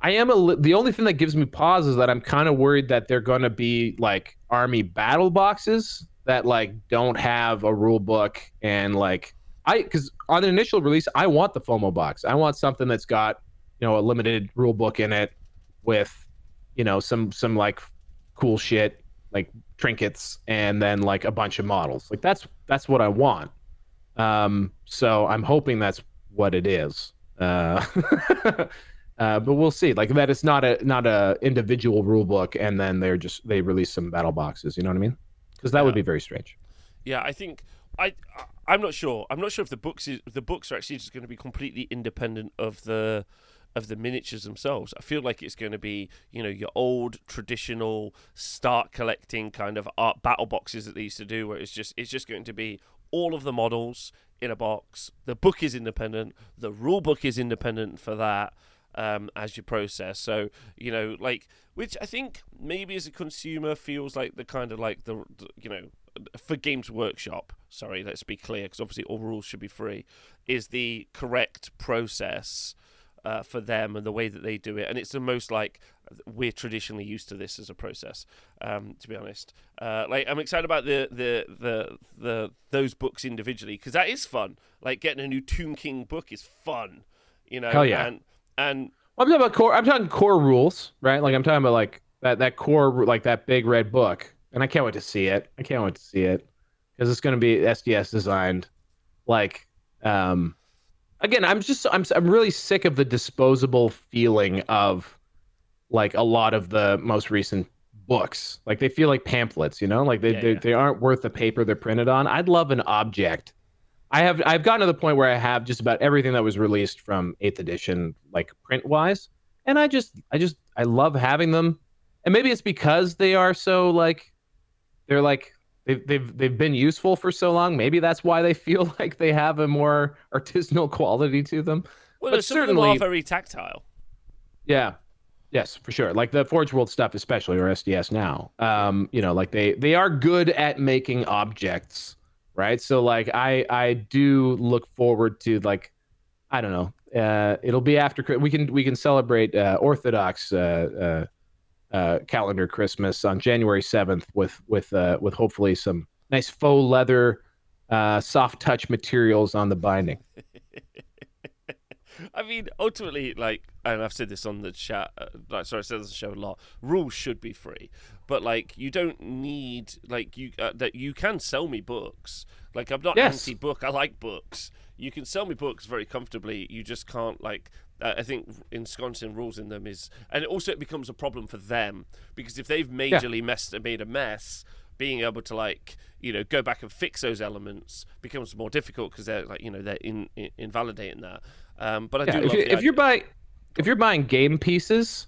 I am a the only thing that gives me pause is that I'm kind of worried that they're going to be like army battle boxes that like don't have a rule book and like I because on the initial release I want the FOMO box. I want something that's got you know a limited rule book in it with you know some some like cool shit like trinkets and then like a bunch of models. Like that's that's what I want. Um, so I'm hoping that's what it is. Uh, [LAUGHS] Uh, but we'll see. Like that, it's not a not a individual rule book, and then they're just they release some battle boxes. You know what I mean? Because that yeah. would be very strange. Yeah, I think I I'm not sure. I'm not sure if the books is, the books are actually just going to be completely independent of the of the miniatures themselves. I feel like it's going to be, you know, your old traditional start collecting kind of art battle boxes that they used to do, where it's just it's just going to be all of the models in a box. The book is independent. The rule book is independent for that um, as you process. So you know, like which I think maybe as a consumer feels like the kind of like the, the you know for Games Workshop. Sorry, let's be clear, because obviously all rules should be free. Is the correct process uh, for them and the way that they do it, and it's the most like we're traditionally used to this as a process. Um, to be honest, uh, like I'm excited about the the the the those books individually because that is fun. Like getting a new Tomb King book is fun, you know. Hell yeah. And and I'm talking about core. I'm talking core rules, right? Like I'm talking about like that that core like that big red book, and I can't wait to see it. I can't wait to see it because it's going to be SDS designed. Like, um, again, I'm just I'm I'm really sick of the disposable feeling of like a lot of the most recent books. Like they feel like pamphlets, you know, like they Yeah, they, yeah. they aren't worth the paper they're printed on. I'd love an object. I have I've gotten to the point where I have just about everything that was released from eighth edition, like print wise, and I just I just I love having them. And maybe it's because they are so like they're like they've they've they've been useful for so long. Maybe that's why they [LAUGHS] feel like they have a more artisanal quality to them. well, But some of them are certainly- very tactile. Yeah. Yes, for sure. Like the Forge World stuff, especially or SDS now. Um, you know, like they they are good at making objects, right? So like I I do look forward to like I don't know. Uh, it'll be after we can we can celebrate uh, Orthodox uh, uh, uh, calendar Christmas on January seventh with with uh, with hopefully some nice faux leather, uh, soft touch materials on the binding. [LAUGHS] I mean, ultimately, like, and I've said this on the chat, uh, like, sorry, I said this on the show a lot. Rules should be free, but like, you don't need like you uh, that you can sell me books. Like, I'm not Yes. anti-book. I like books. You can sell me books very comfortably. You just can't like. Uh, I think ensconcing rules in them is, and also it becomes a problem for them because if they've majorly messed made a mess, being able to like you know go back and fix those elements becomes more difficult because they're like you know they're in, in invalidating that. Um, but I Yeah, do if, you, if you're buying if you're buying game pieces,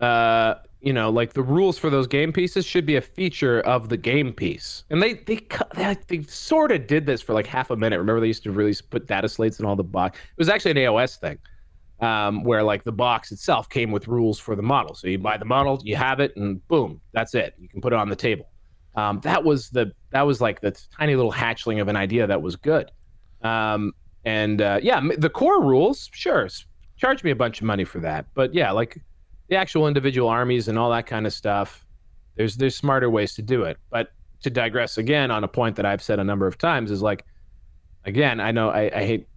uh, you know, like the rules for those game pieces should be a feature of the game piece. And they they they, they sort of did this for like half a minute. Remember they used to release put data slates in all the box. It was actually an AOS thing. Um, where like the box itself came with rules for the model. So you buy the model, you have it, and boom, that's it. You can put it on the table. Um, that was the that was like the tiny little hatchling of an idea that was good. Um, and uh, yeah, the core rules, sure, charge me a bunch of money for that. But yeah, like the actual individual armies and all that kind of stuff, there's there's smarter ways to do it. But to digress again on a point that I've said a number of times is like, again, I know I, I hate.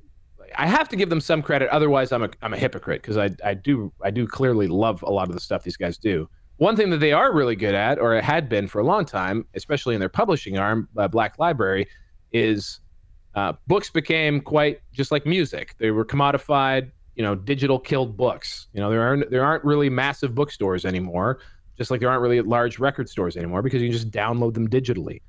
I have to give them some credit, otherwise I'm a I'm a hypocrite because I I do I do clearly love a lot of the stuff these guys do. One thing that they are really good at, or had been for a long time, especially in their publishing arm, uh, Black Library, is uh, books became quite just like music. They were commodified. You know, digital killed books. You know, there aren't there aren't really massive bookstores anymore. Just like there aren't really large record stores anymore because you can just download them digitally.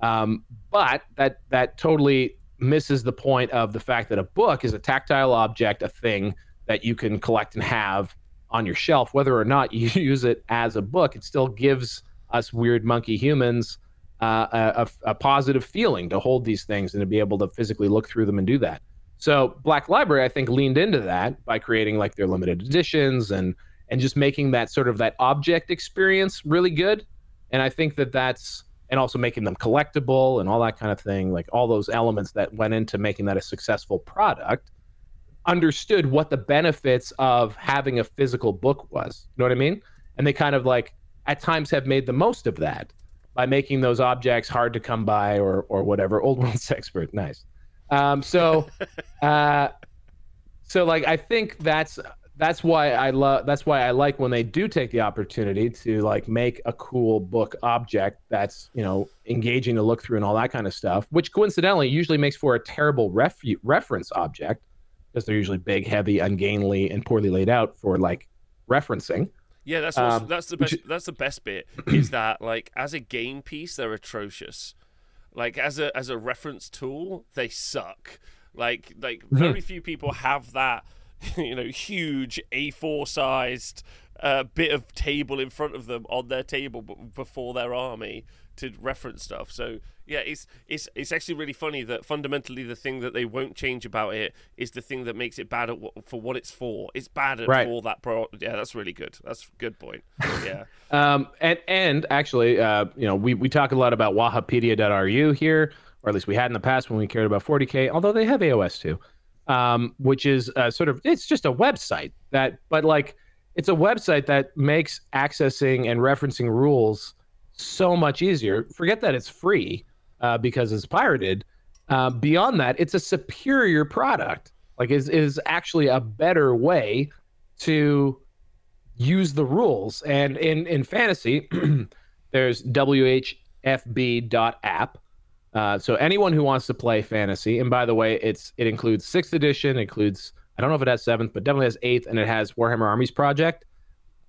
Um, but that that totally misses the point of the fact that a book is a tactile object, a thing that you can collect and have on your shelf, whether or not [LAUGHS] you use it as a book. It still gives us weird monkey humans uh, a, a, a positive feeling to hold these things and to be able to physically look through them and do that. So Black Library, I think, leaned into that by creating like their limited editions and and just making that sort of that object experience really good. And I think that that's and also making them collectible and all that kind of thing, like all those elements that went into making that a successful product. Understood what the benefits of having a physical book was. You know what I mean? And they kind of like at times have made the most of that by making those objects hard to come by or or whatever. Old world's [LAUGHS] expert, nice. Um, so, [LAUGHS] uh, so like I think that's that's why I love that's why I like when they do take the opportunity to like make a cool book object that's you know engaging to look through and all that kind of stuff, which coincidentally usually makes for a terrible refu- reference object because they're usually big, heavy, ungainly, and poorly laid out for like referencing. Yeah, that's what's, Um, that's the which- best. That's the best bit is that like as a game piece, they're atrocious. Like as a as a reference tool, they suck. Like like [LAUGHS] very few people have that, [LAUGHS] you know, huge A4 sized uh, bit of table in front of them on their table before their army to reference stuff. So yeah, it's it's it's actually really funny that fundamentally the thing that they won't change about it is the thing that makes it bad what, for what it's for. It's bad at Right. for that pro. Yeah, that's really good. That's a good point. Yeah. [LAUGHS] Um, and and actually, uh, you know, we, we talk a lot about Wahapedia.ru here, or at least we had in the past when we cared about 40k. Although they have AOS too, um, which is uh, sort of it's just a website that, but like it's a website that makes accessing and referencing rules so much easier. Forget that it's free uh, because it's pirated. Uh, beyond that, it's a superior product. Like is is actually a better way to use the rules. And in in fantasy, [CLEARS THROAT] there's whfb.app. Uh, so anyone who wants to play fantasy, and by the way, it's it includes sixth edition, includes I don't know if it has seventh, but definitely has eighth, and it has Warhammer Armies Project,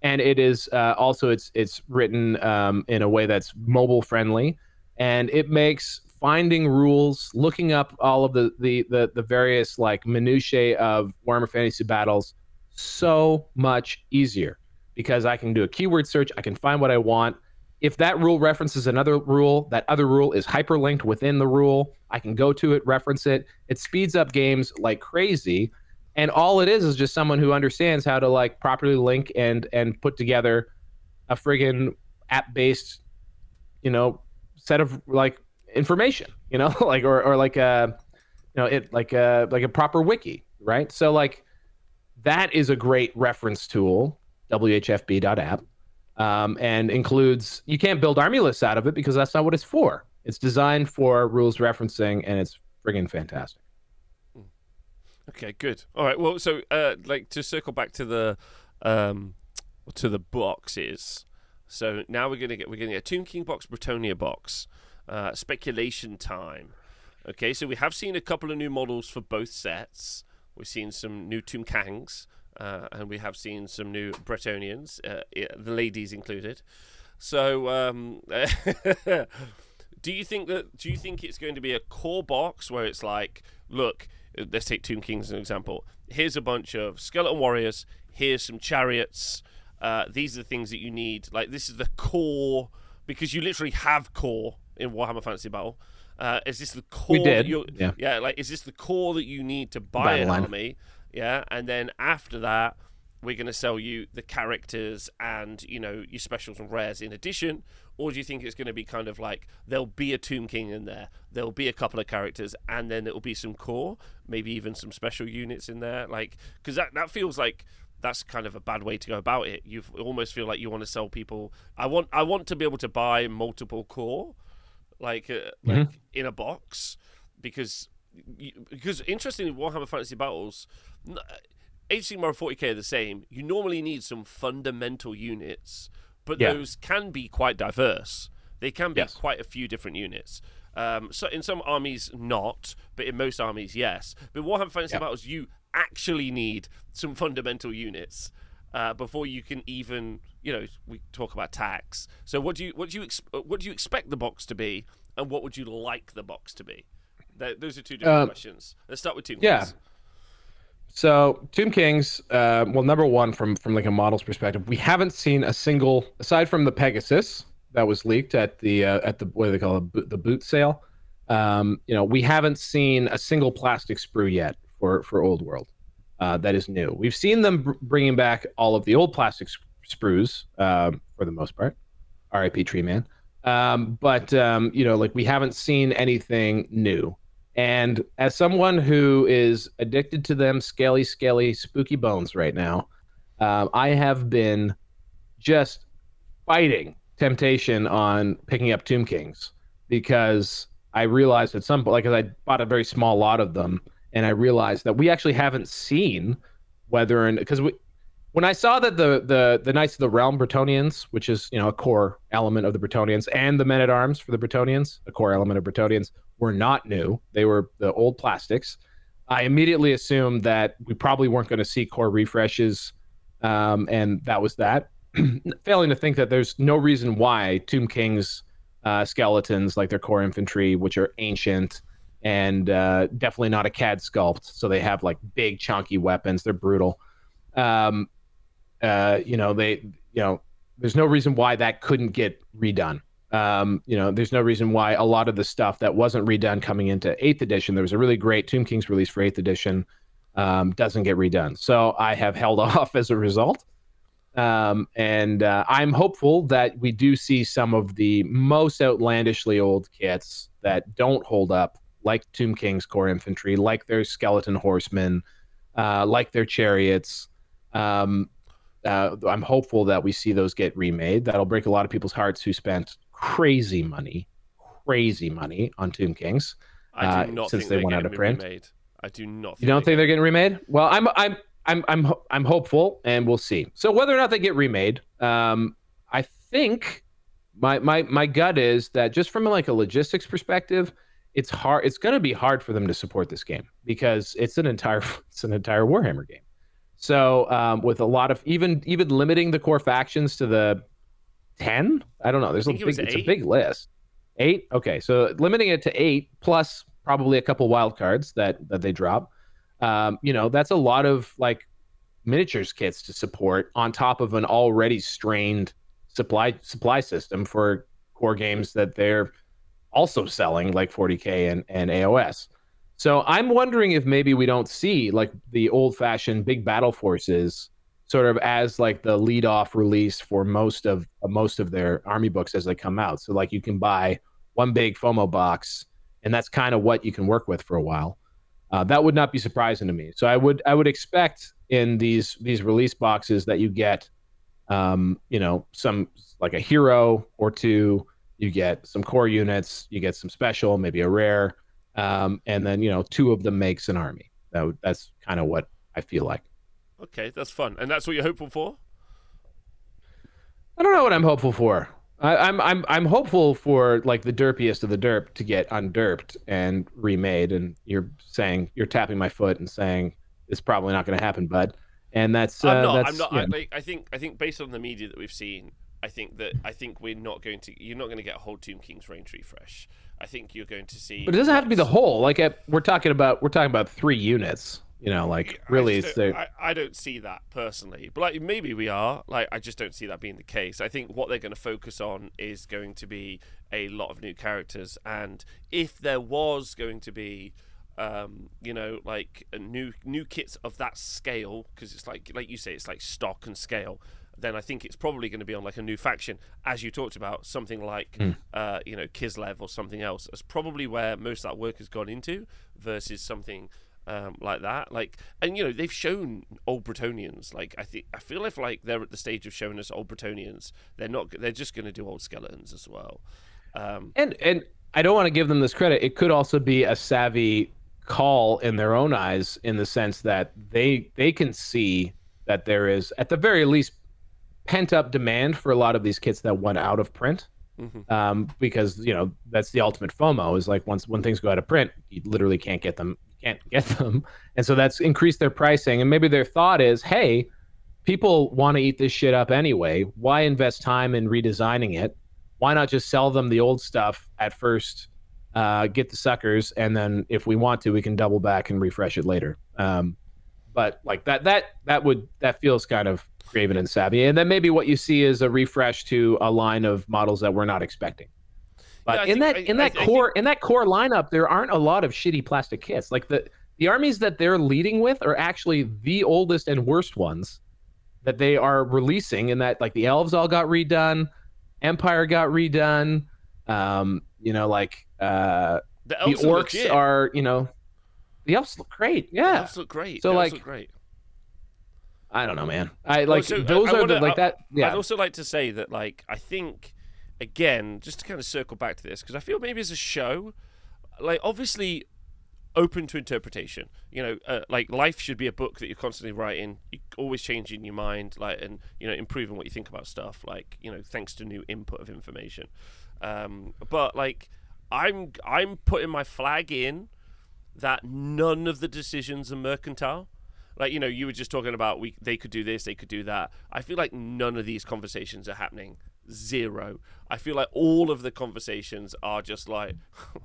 and it is uh, also it's it's written um, in a way that's mobile friendly, and it makes finding rules, looking up all of the the the, the various like minutiae of Warhammer Fantasy battles so much easier because I can do a keyword search, I can find what I want. If that rule references another rule, that other rule is hyperlinked within the rule. I can go to it, reference it. It speeds up games like crazy. And all it is is just someone who understands how to like properly link and and put together a friggin' app-based, you know, set of like information, you know, [LAUGHS] like or or like a you know, it like a like a proper wiki, right? So like that is a great reference tool, whfb.app, um, and includes, you can't build army lists out of it because that's not what it's for. It's designed for rules referencing and it's friggin' fantastic. Okay, good. All right. Well, so uh, like to circle back to the um, to the boxes. So now we're gonna get we're gonna get a Tomb King box, Bretonnia box, uh, speculation time. Okay, so we have seen a couple of new models for both sets. We've seen some new Tomb Kangs, uh, and we have seen some new Bretonnians, uh, the ladies included. So, um, [LAUGHS] do you think that? Do you think it's going to be a core box where it's like, look, let's take Tomb Kings as an example. Here's a bunch of skeleton warriors. Here's some chariots. Uh, these are the things that you need. Like this is the core because you literally have core in Warhammer Fantasy Battle. Uh, is this the core? We that did, you're- yeah. yeah. Like is this the core that you need to buy an line. army? Yeah, and then after that, we're going to sell you the characters and you know your specials and rares in addition? Or do you think it's going to be kind of like there'll be a tomb king in there there'll be a couple of characters and then it'll be some core maybe even some special units in there? Like because that, that feels like that's kind of a bad way to go about it. You almost feel like you want to sell people. I want i want to be able to buy multiple core like uh, like in a box because because interestingly warhammer fantasy battles Age 40k are the same. You normally need some fundamental units, but Yeah. those can be quite diverse. They can be Yes. quite a few different units. Um, so in some armies, not, but in most armies, yes. But Warhammer Fantasy Yeah. Battles, you actually need some fundamental units uh, before you can even, you know, we talk about tax. So what do you what do you ex- what do you expect the box to be, and what would you like the box to be? Th- those are two different Um, questions. Let's start with two. yeah. So Tomb Kings, uh, well, number one from from like a model's perspective, we haven't seen a single aside from the Pegasus that was leaked at the uh, at the what do they call it the boot sale. Um, you know, we haven't seen a single plastic sprue yet for for Old World. Uh, that is new. We've seen them br- bringing back all of the old plastic sp- sprues um, for the most part. R.I.P. Tree Man. Um, but um, you know, like we haven't seen anything new. And as someone who is addicted to them scaly, scaly, spooky bones right now, um, I have been just fighting temptation on picking up Tomb Kings because I realized at some point, like, I bought a very small lot of them, and I realized that we actually haven't seen whether and because we. When I saw that the the the Knights of the Realm Bretonnians, which is you know a core element of the Bretonnians, and the Men at Arms for the Bretonnians, a core element of Bretonnians, were not new. They were the old plastics. I immediately assumed that we probably weren't going to see core refreshes, um, and that was that. [CLEARS THROAT] Failing to think that there's no reason why Tomb King's uh, skeletons, like their core infantry, which are ancient and uh, definitely not a CAD sculpt, so they have like big chunky weapons. They're brutal. Um, uh, you know, they, you know, there's no reason why that couldn't get redone. Um, you know, there's no reason why a lot of the stuff that wasn't redone coming into eighth edition, there was a really great Tomb Kings release for eighth edition, um, doesn't get redone. So I have held [LAUGHS] off as a result. Um, and uh, I'm hopeful that we do see some of the most outlandishly old kits that don't hold up, like Tomb King's core infantry, like their skeleton horsemen, uh, like their chariots. Um, uh, I'm hopeful that we see those get remade. That'll break a lot of people's hearts who spent crazy money, crazy money on Tomb Kings. I do uh, not since they went out of print. Remade. I do not. you don't think they're getting remade? Well, I'm I'm I'm I'm I'm hopeful, and we'll see. So whether or not they get remade, um, I think my my my gut is that just from like a logistics perspective, it's hard. It's going to be hard for them to support this game because it's an entire [LAUGHS] it's an entire Warhammer game. So um, with a lot of even even limiting the core factions to the ten, I don't know. There's a big, it it's a big list. Eight. Okay, so limiting it to eight plus probably a couple wild cards that that they drop. Um, you know, that's a lot of like miniatures kits to support on top of an already strained supply supply system for core games that they're also selling like 40k and, and AOS. So I'm wondering if maybe we don't see like the old fashioned big battle forces sort of as like the lead off release for most of uh, most of their army books as they come out. So like you can buy one big FOMO box, and that's kind of what you can work with for a while. Uh, that would not be surprising to me. So I would I would expect in these these release boxes that you get, um, you know, some like a hero or two. You get some core units. You get some special, maybe a rare, um, and then you know two of them makes an army. That that's kind of what I feel like. Okay, that's fun, and that's what you're hopeful for. I don't know what I'm hopeful for. I, am I'm, I'm I'm hopeful for like the derpiest of the derp to get underped and remade. And you're saying you're tapping my foot and saying it's probably not going to happen, bud. And that's uh, I'm not. That's, I'm not. I, like, I think I think based on the media that we've seen, I think that I think we're not going to. You're not going to get a whole Tomb King's range refresh. I think you're going to see. But it doesn't have to be the whole. Like we're talking about, we're talking about three units. You know, like really, I, don't, I, I, don't see that personally, but like maybe we are. Like I just don't see that being the case. I think what they're going to focus on is going to be a lot of new characters, and if there was going to be, um, you know, like new new kits of that scale, because it's like like you say, it's like stock and scale. Then I think it's probably going to be on like a new faction, as you talked about, something like mm. uh, you know Kislev or something else. That's probably where most of that work has gone into, versus something um, like that. Like, and you know, they've shown old Bretonnians. Like, I think I feel if like they're at the stage of showing us old Bretonnians, they're not. They're just going to do old skeletons as well. Um, and and I don't want to give them this credit. It could also be a savvy call in their own eyes, in the sense that they they can see that there is at the very least pent up demand for a lot of these kits that went out of print. Mm-hmm. Um, because you know that's the ultimate FOMO is like once when things go out of print, you literally can't get them can't get them. [LAUGHS] And so that's increased their pricing. And maybe their thought is, hey, people want to eat this shit up anyway. Why invest time in redesigning it? Why not just sell them the old stuff at first, uh, get the suckers, and then if we want to, we can double back and refresh it later. Um, but like that, that that would that feels kind of craven and savvy. And then maybe what you see is a refresh to a line of models that we're not expecting. But yeah, in think, that in that I, core I think... in that core lineup, there aren't a lot of shitty plastic kits. Like the the armies that they're leading with are actually the oldest and worst ones that they are releasing. And that, like the elves all got redone, Empire got redone. Um, you know, like uh, the, the orcs are, are, you know, the elves look great. Yeah, the elves look great. So the like, great. I don't know, man. I like also, those I, are wanna, the, like that. Yeah. I'd also like to say that, like, I think again, just to kind of circle back to this, because I feel maybe as a show, like obviously open to interpretation. You know, uh, like life should be a book that you're constantly writing, you're always changing your mind, like and you know improving what you think about stuff. Like you know, thanks to new input of information. Um, but like, I'm I'm putting my flag in that none of the decisions are mercantile. Like you know, you were just talking about we they could do this, they could do that. I feel like none of these conversations are happening zero. I feel like all of the conversations are just like. [LAUGHS]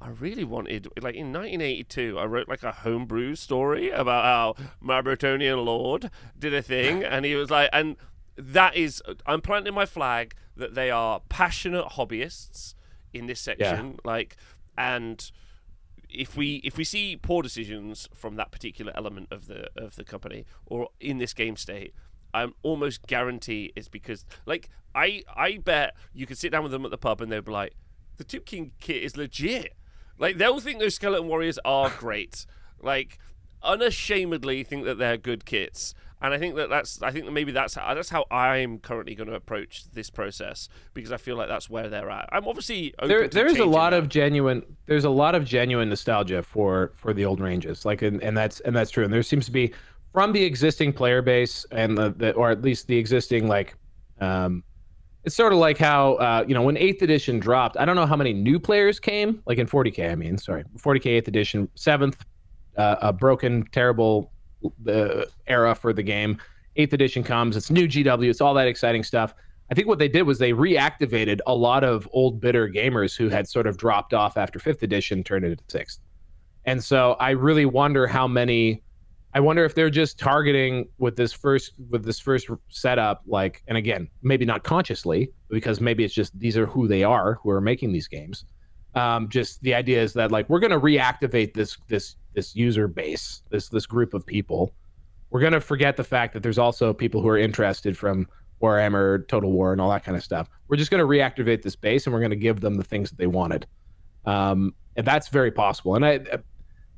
I really wanted, like in 1982, I wrote like a homebrew story about how my Bretonnian lord did a thing, and he was like, and that is, I'm planting my flag that they are passionate hobbyists in this section. Like, and if we if we see poor decisions from that particular element of the of the company or in this game state, I'm almost guarantee it's because like I I bet you could sit down with them at the pub and they'd be like, the Tomb King kit is legit. Like they'll think those skeleton warriors are great. Like unashamedly think that they're good kits. And I think that that's I think that maybe that's how, that's how I'm currently going to approach this process because I feel like that's where they're at. I'm obviously there. There is a lot that. of genuine. There's a lot of genuine nostalgia for for the old ranges. Like and, and that's and that's true. And there seems to be from the existing player base and the, the or at least the existing like um it's sort of like how uh, you know when eighth edition dropped. I don't know how many new players came, like in 40k. I mean, sorry, 40k eighth edition, seventh, uh, a broken, terrible uh, era for the game. Eighth edition comes. It's new GW. It's all that exciting stuff. I think what they did was they reactivated a lot of old bitter gamers who had sort of dropped off after fifth edition, turned it into sixth. And so I really wonder how many I wonder if they're just targeting with this first with this first setup, like, and again, maybe not consciously, because maybe it's just these are who they are who are making these games. Um, just the idea is that like we're going to reactivate this this this user base, this this group of people. We're going to forget the fact that there's also people who are interested from Warhammer, Total War, and all that kind of stuff. We're just going to reactivate this base, and we're going to give them the things that they wanted. Um, and that's very possible. And I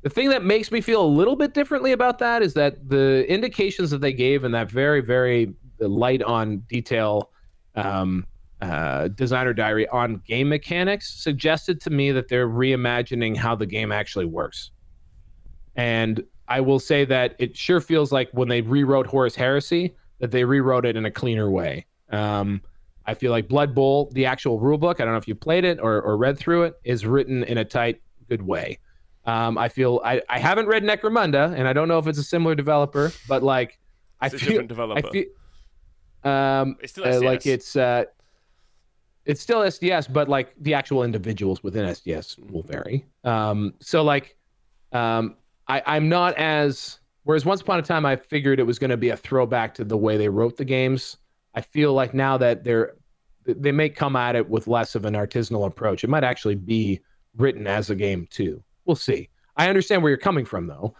the thing that makes me feel a little bit differently about that is that the indications that they gave in that very, very light on detail um, uh, designer diary on game mechanics suggested to me that they're reimagining how the game actually works. And I will say that it sure feels like when they rewrote Horus Heresy, that they rewrote it in a cleaner way. Um, I feel like Blood Bowl, the actual rulebook, I don't know if you played it or, or read through it, is written in a tight, good way. Um, I feel I, I haven't read Necromunda, and I don't know if it's a similar developer, but like I feel, different developer. I feel, um, it's still uh, like it's uh, it's still SDS, but like the actual individuals within SDS will vary. Um, so like, um, I I'm not as whereas once upon a time I figured it was going to be a throwback to the way they wrote the games. I feel like now that they're they may come at it with less of an artisanal approach. It might actually be written as a game too we'll see. I understand where you're coming from though,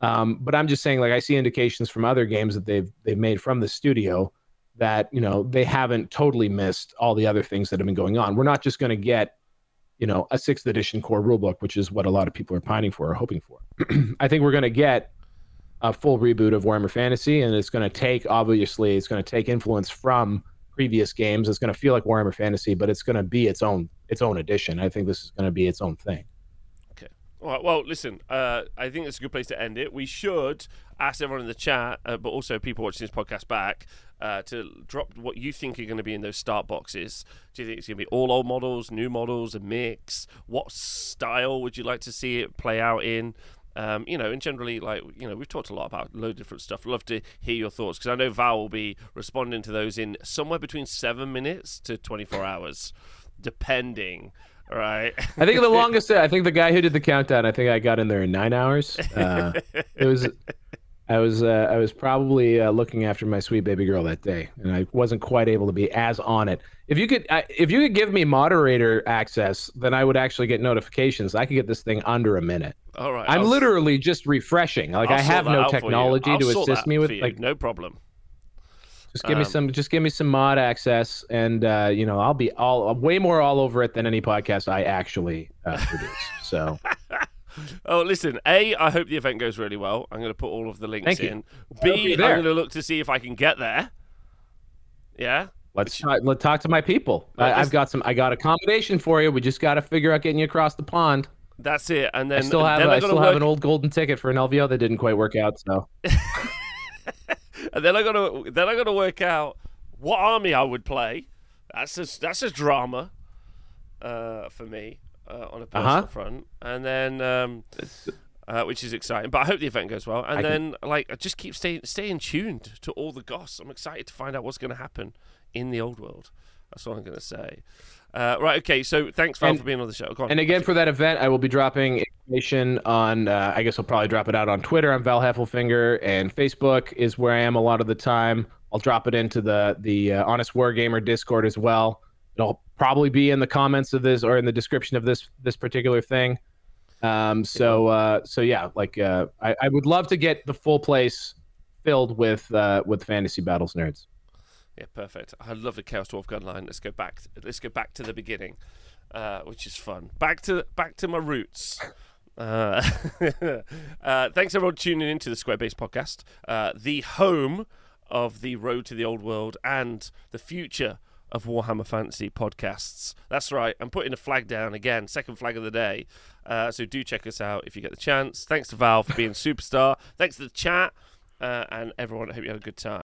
um, but I'm just saying like I see indications from other games that they've they've made from the studio that you know they haven't totally missed all the other things that have been going on. We're not just going to get you know a sixth edition core rulebook, which is what a lot of people are pining for or hoping for. [CLEARS THROAT] I think we're going to get a full reboot of Warhammer Fantasy, and it's going to take obviously it's going to take influence from previous games. It's going to feel like Warhammer Fantasy, but it's going to be its own its own edition. I think this is going to be its own thing. All right. Well, listen. Uh, I think it's a good place to end it. We should ask everyone in the chat, uh, but also people watching this podcast back, uh, to drop what you think are going to be in those start boxes. Do you think it's going to be all old models, new models, a mix? What style would you like to see it play out in? Um, you know, and generally, like you know, we've talked a lot about a load of different stuff. Love to hear your thoughts because I know Val will be responding to those in somewhere between seven minutes to twenty-four hours, depending Right. I think the [LAUGHS] longest. I think the guy who did the countdown. I think I got in there in nine hours. Uh, it was. I was. Uh, I was probably uh, looking after my sweet baby girl that day, and I wasn't quite able to be as on it. If you could, if you could give me moderator access, then I would actually get notifications. I could get this thing under a minute. All right. I'm I'll literally just refreshing. Like I'll I have no technology to assist me with. Like no problem. Just give um, me some. Just give me some mod access, and uh, you know I'll be all way more all over it than any podcast I actually uh, produce. So. [LAUGHS] oh, listen. A, I hope the event goes really well. I'm going to put all of the links in. You. B, I'm going to look to see if I can get there. Yeah. Let's talk, let's talk to my people. I, have got some. I got accommodation for you. We just got to figure out getting you across the pond. That's it. And then I still have. I still work... have an old golden ticket for an LVO that didn't quite work out. So. [LAUGHS] and then I got to then I got to work out what army I would play. That's a that's a drama uh, for me uh, on a personal uh-huh. front, and then um, uh, which is exciting. But I hope the event goes well, and I then can... like I just keep staying staying tuned to all the goss. I'm excited to find out what's going to happen in the old world. That's all I'm going to say. Uh, right. Okay. So thanks, Val, and, for being on the show. On, and again, for that event, I will be dropping information on. Uh, I guess I'll probably drop it out on Twitter. I'm Val Heffelfinger, and Facebook is where I am a lot of the time. I'll drop it into the the uh, Honest Wargamer Discord as well. It'll probably be in the comments of this or in the description of this this particular thing. Um, so uh, so yeah, like uh, I, I would love to get the full place filled with uh, with fantasy battles nerds. Yeah, perfect. I love the Chaos Dwarf gun line. Let's go back. Let's go back to the beginning, uh, which is fun. Back to back to my roots. Uh, [LAUGHS] uh, thanks everyone tuning into the Square Base podcast, uh, the home of the Road to the Old World and the future of Warhammer Fantasy podcasts. That's right. I'm putting a flag down again, second flag of the day. Uh, so do check us out if you get the chance. Thanks to Val for being superstar. Thanks to the chat uh, and everyone. I hope you had a good time.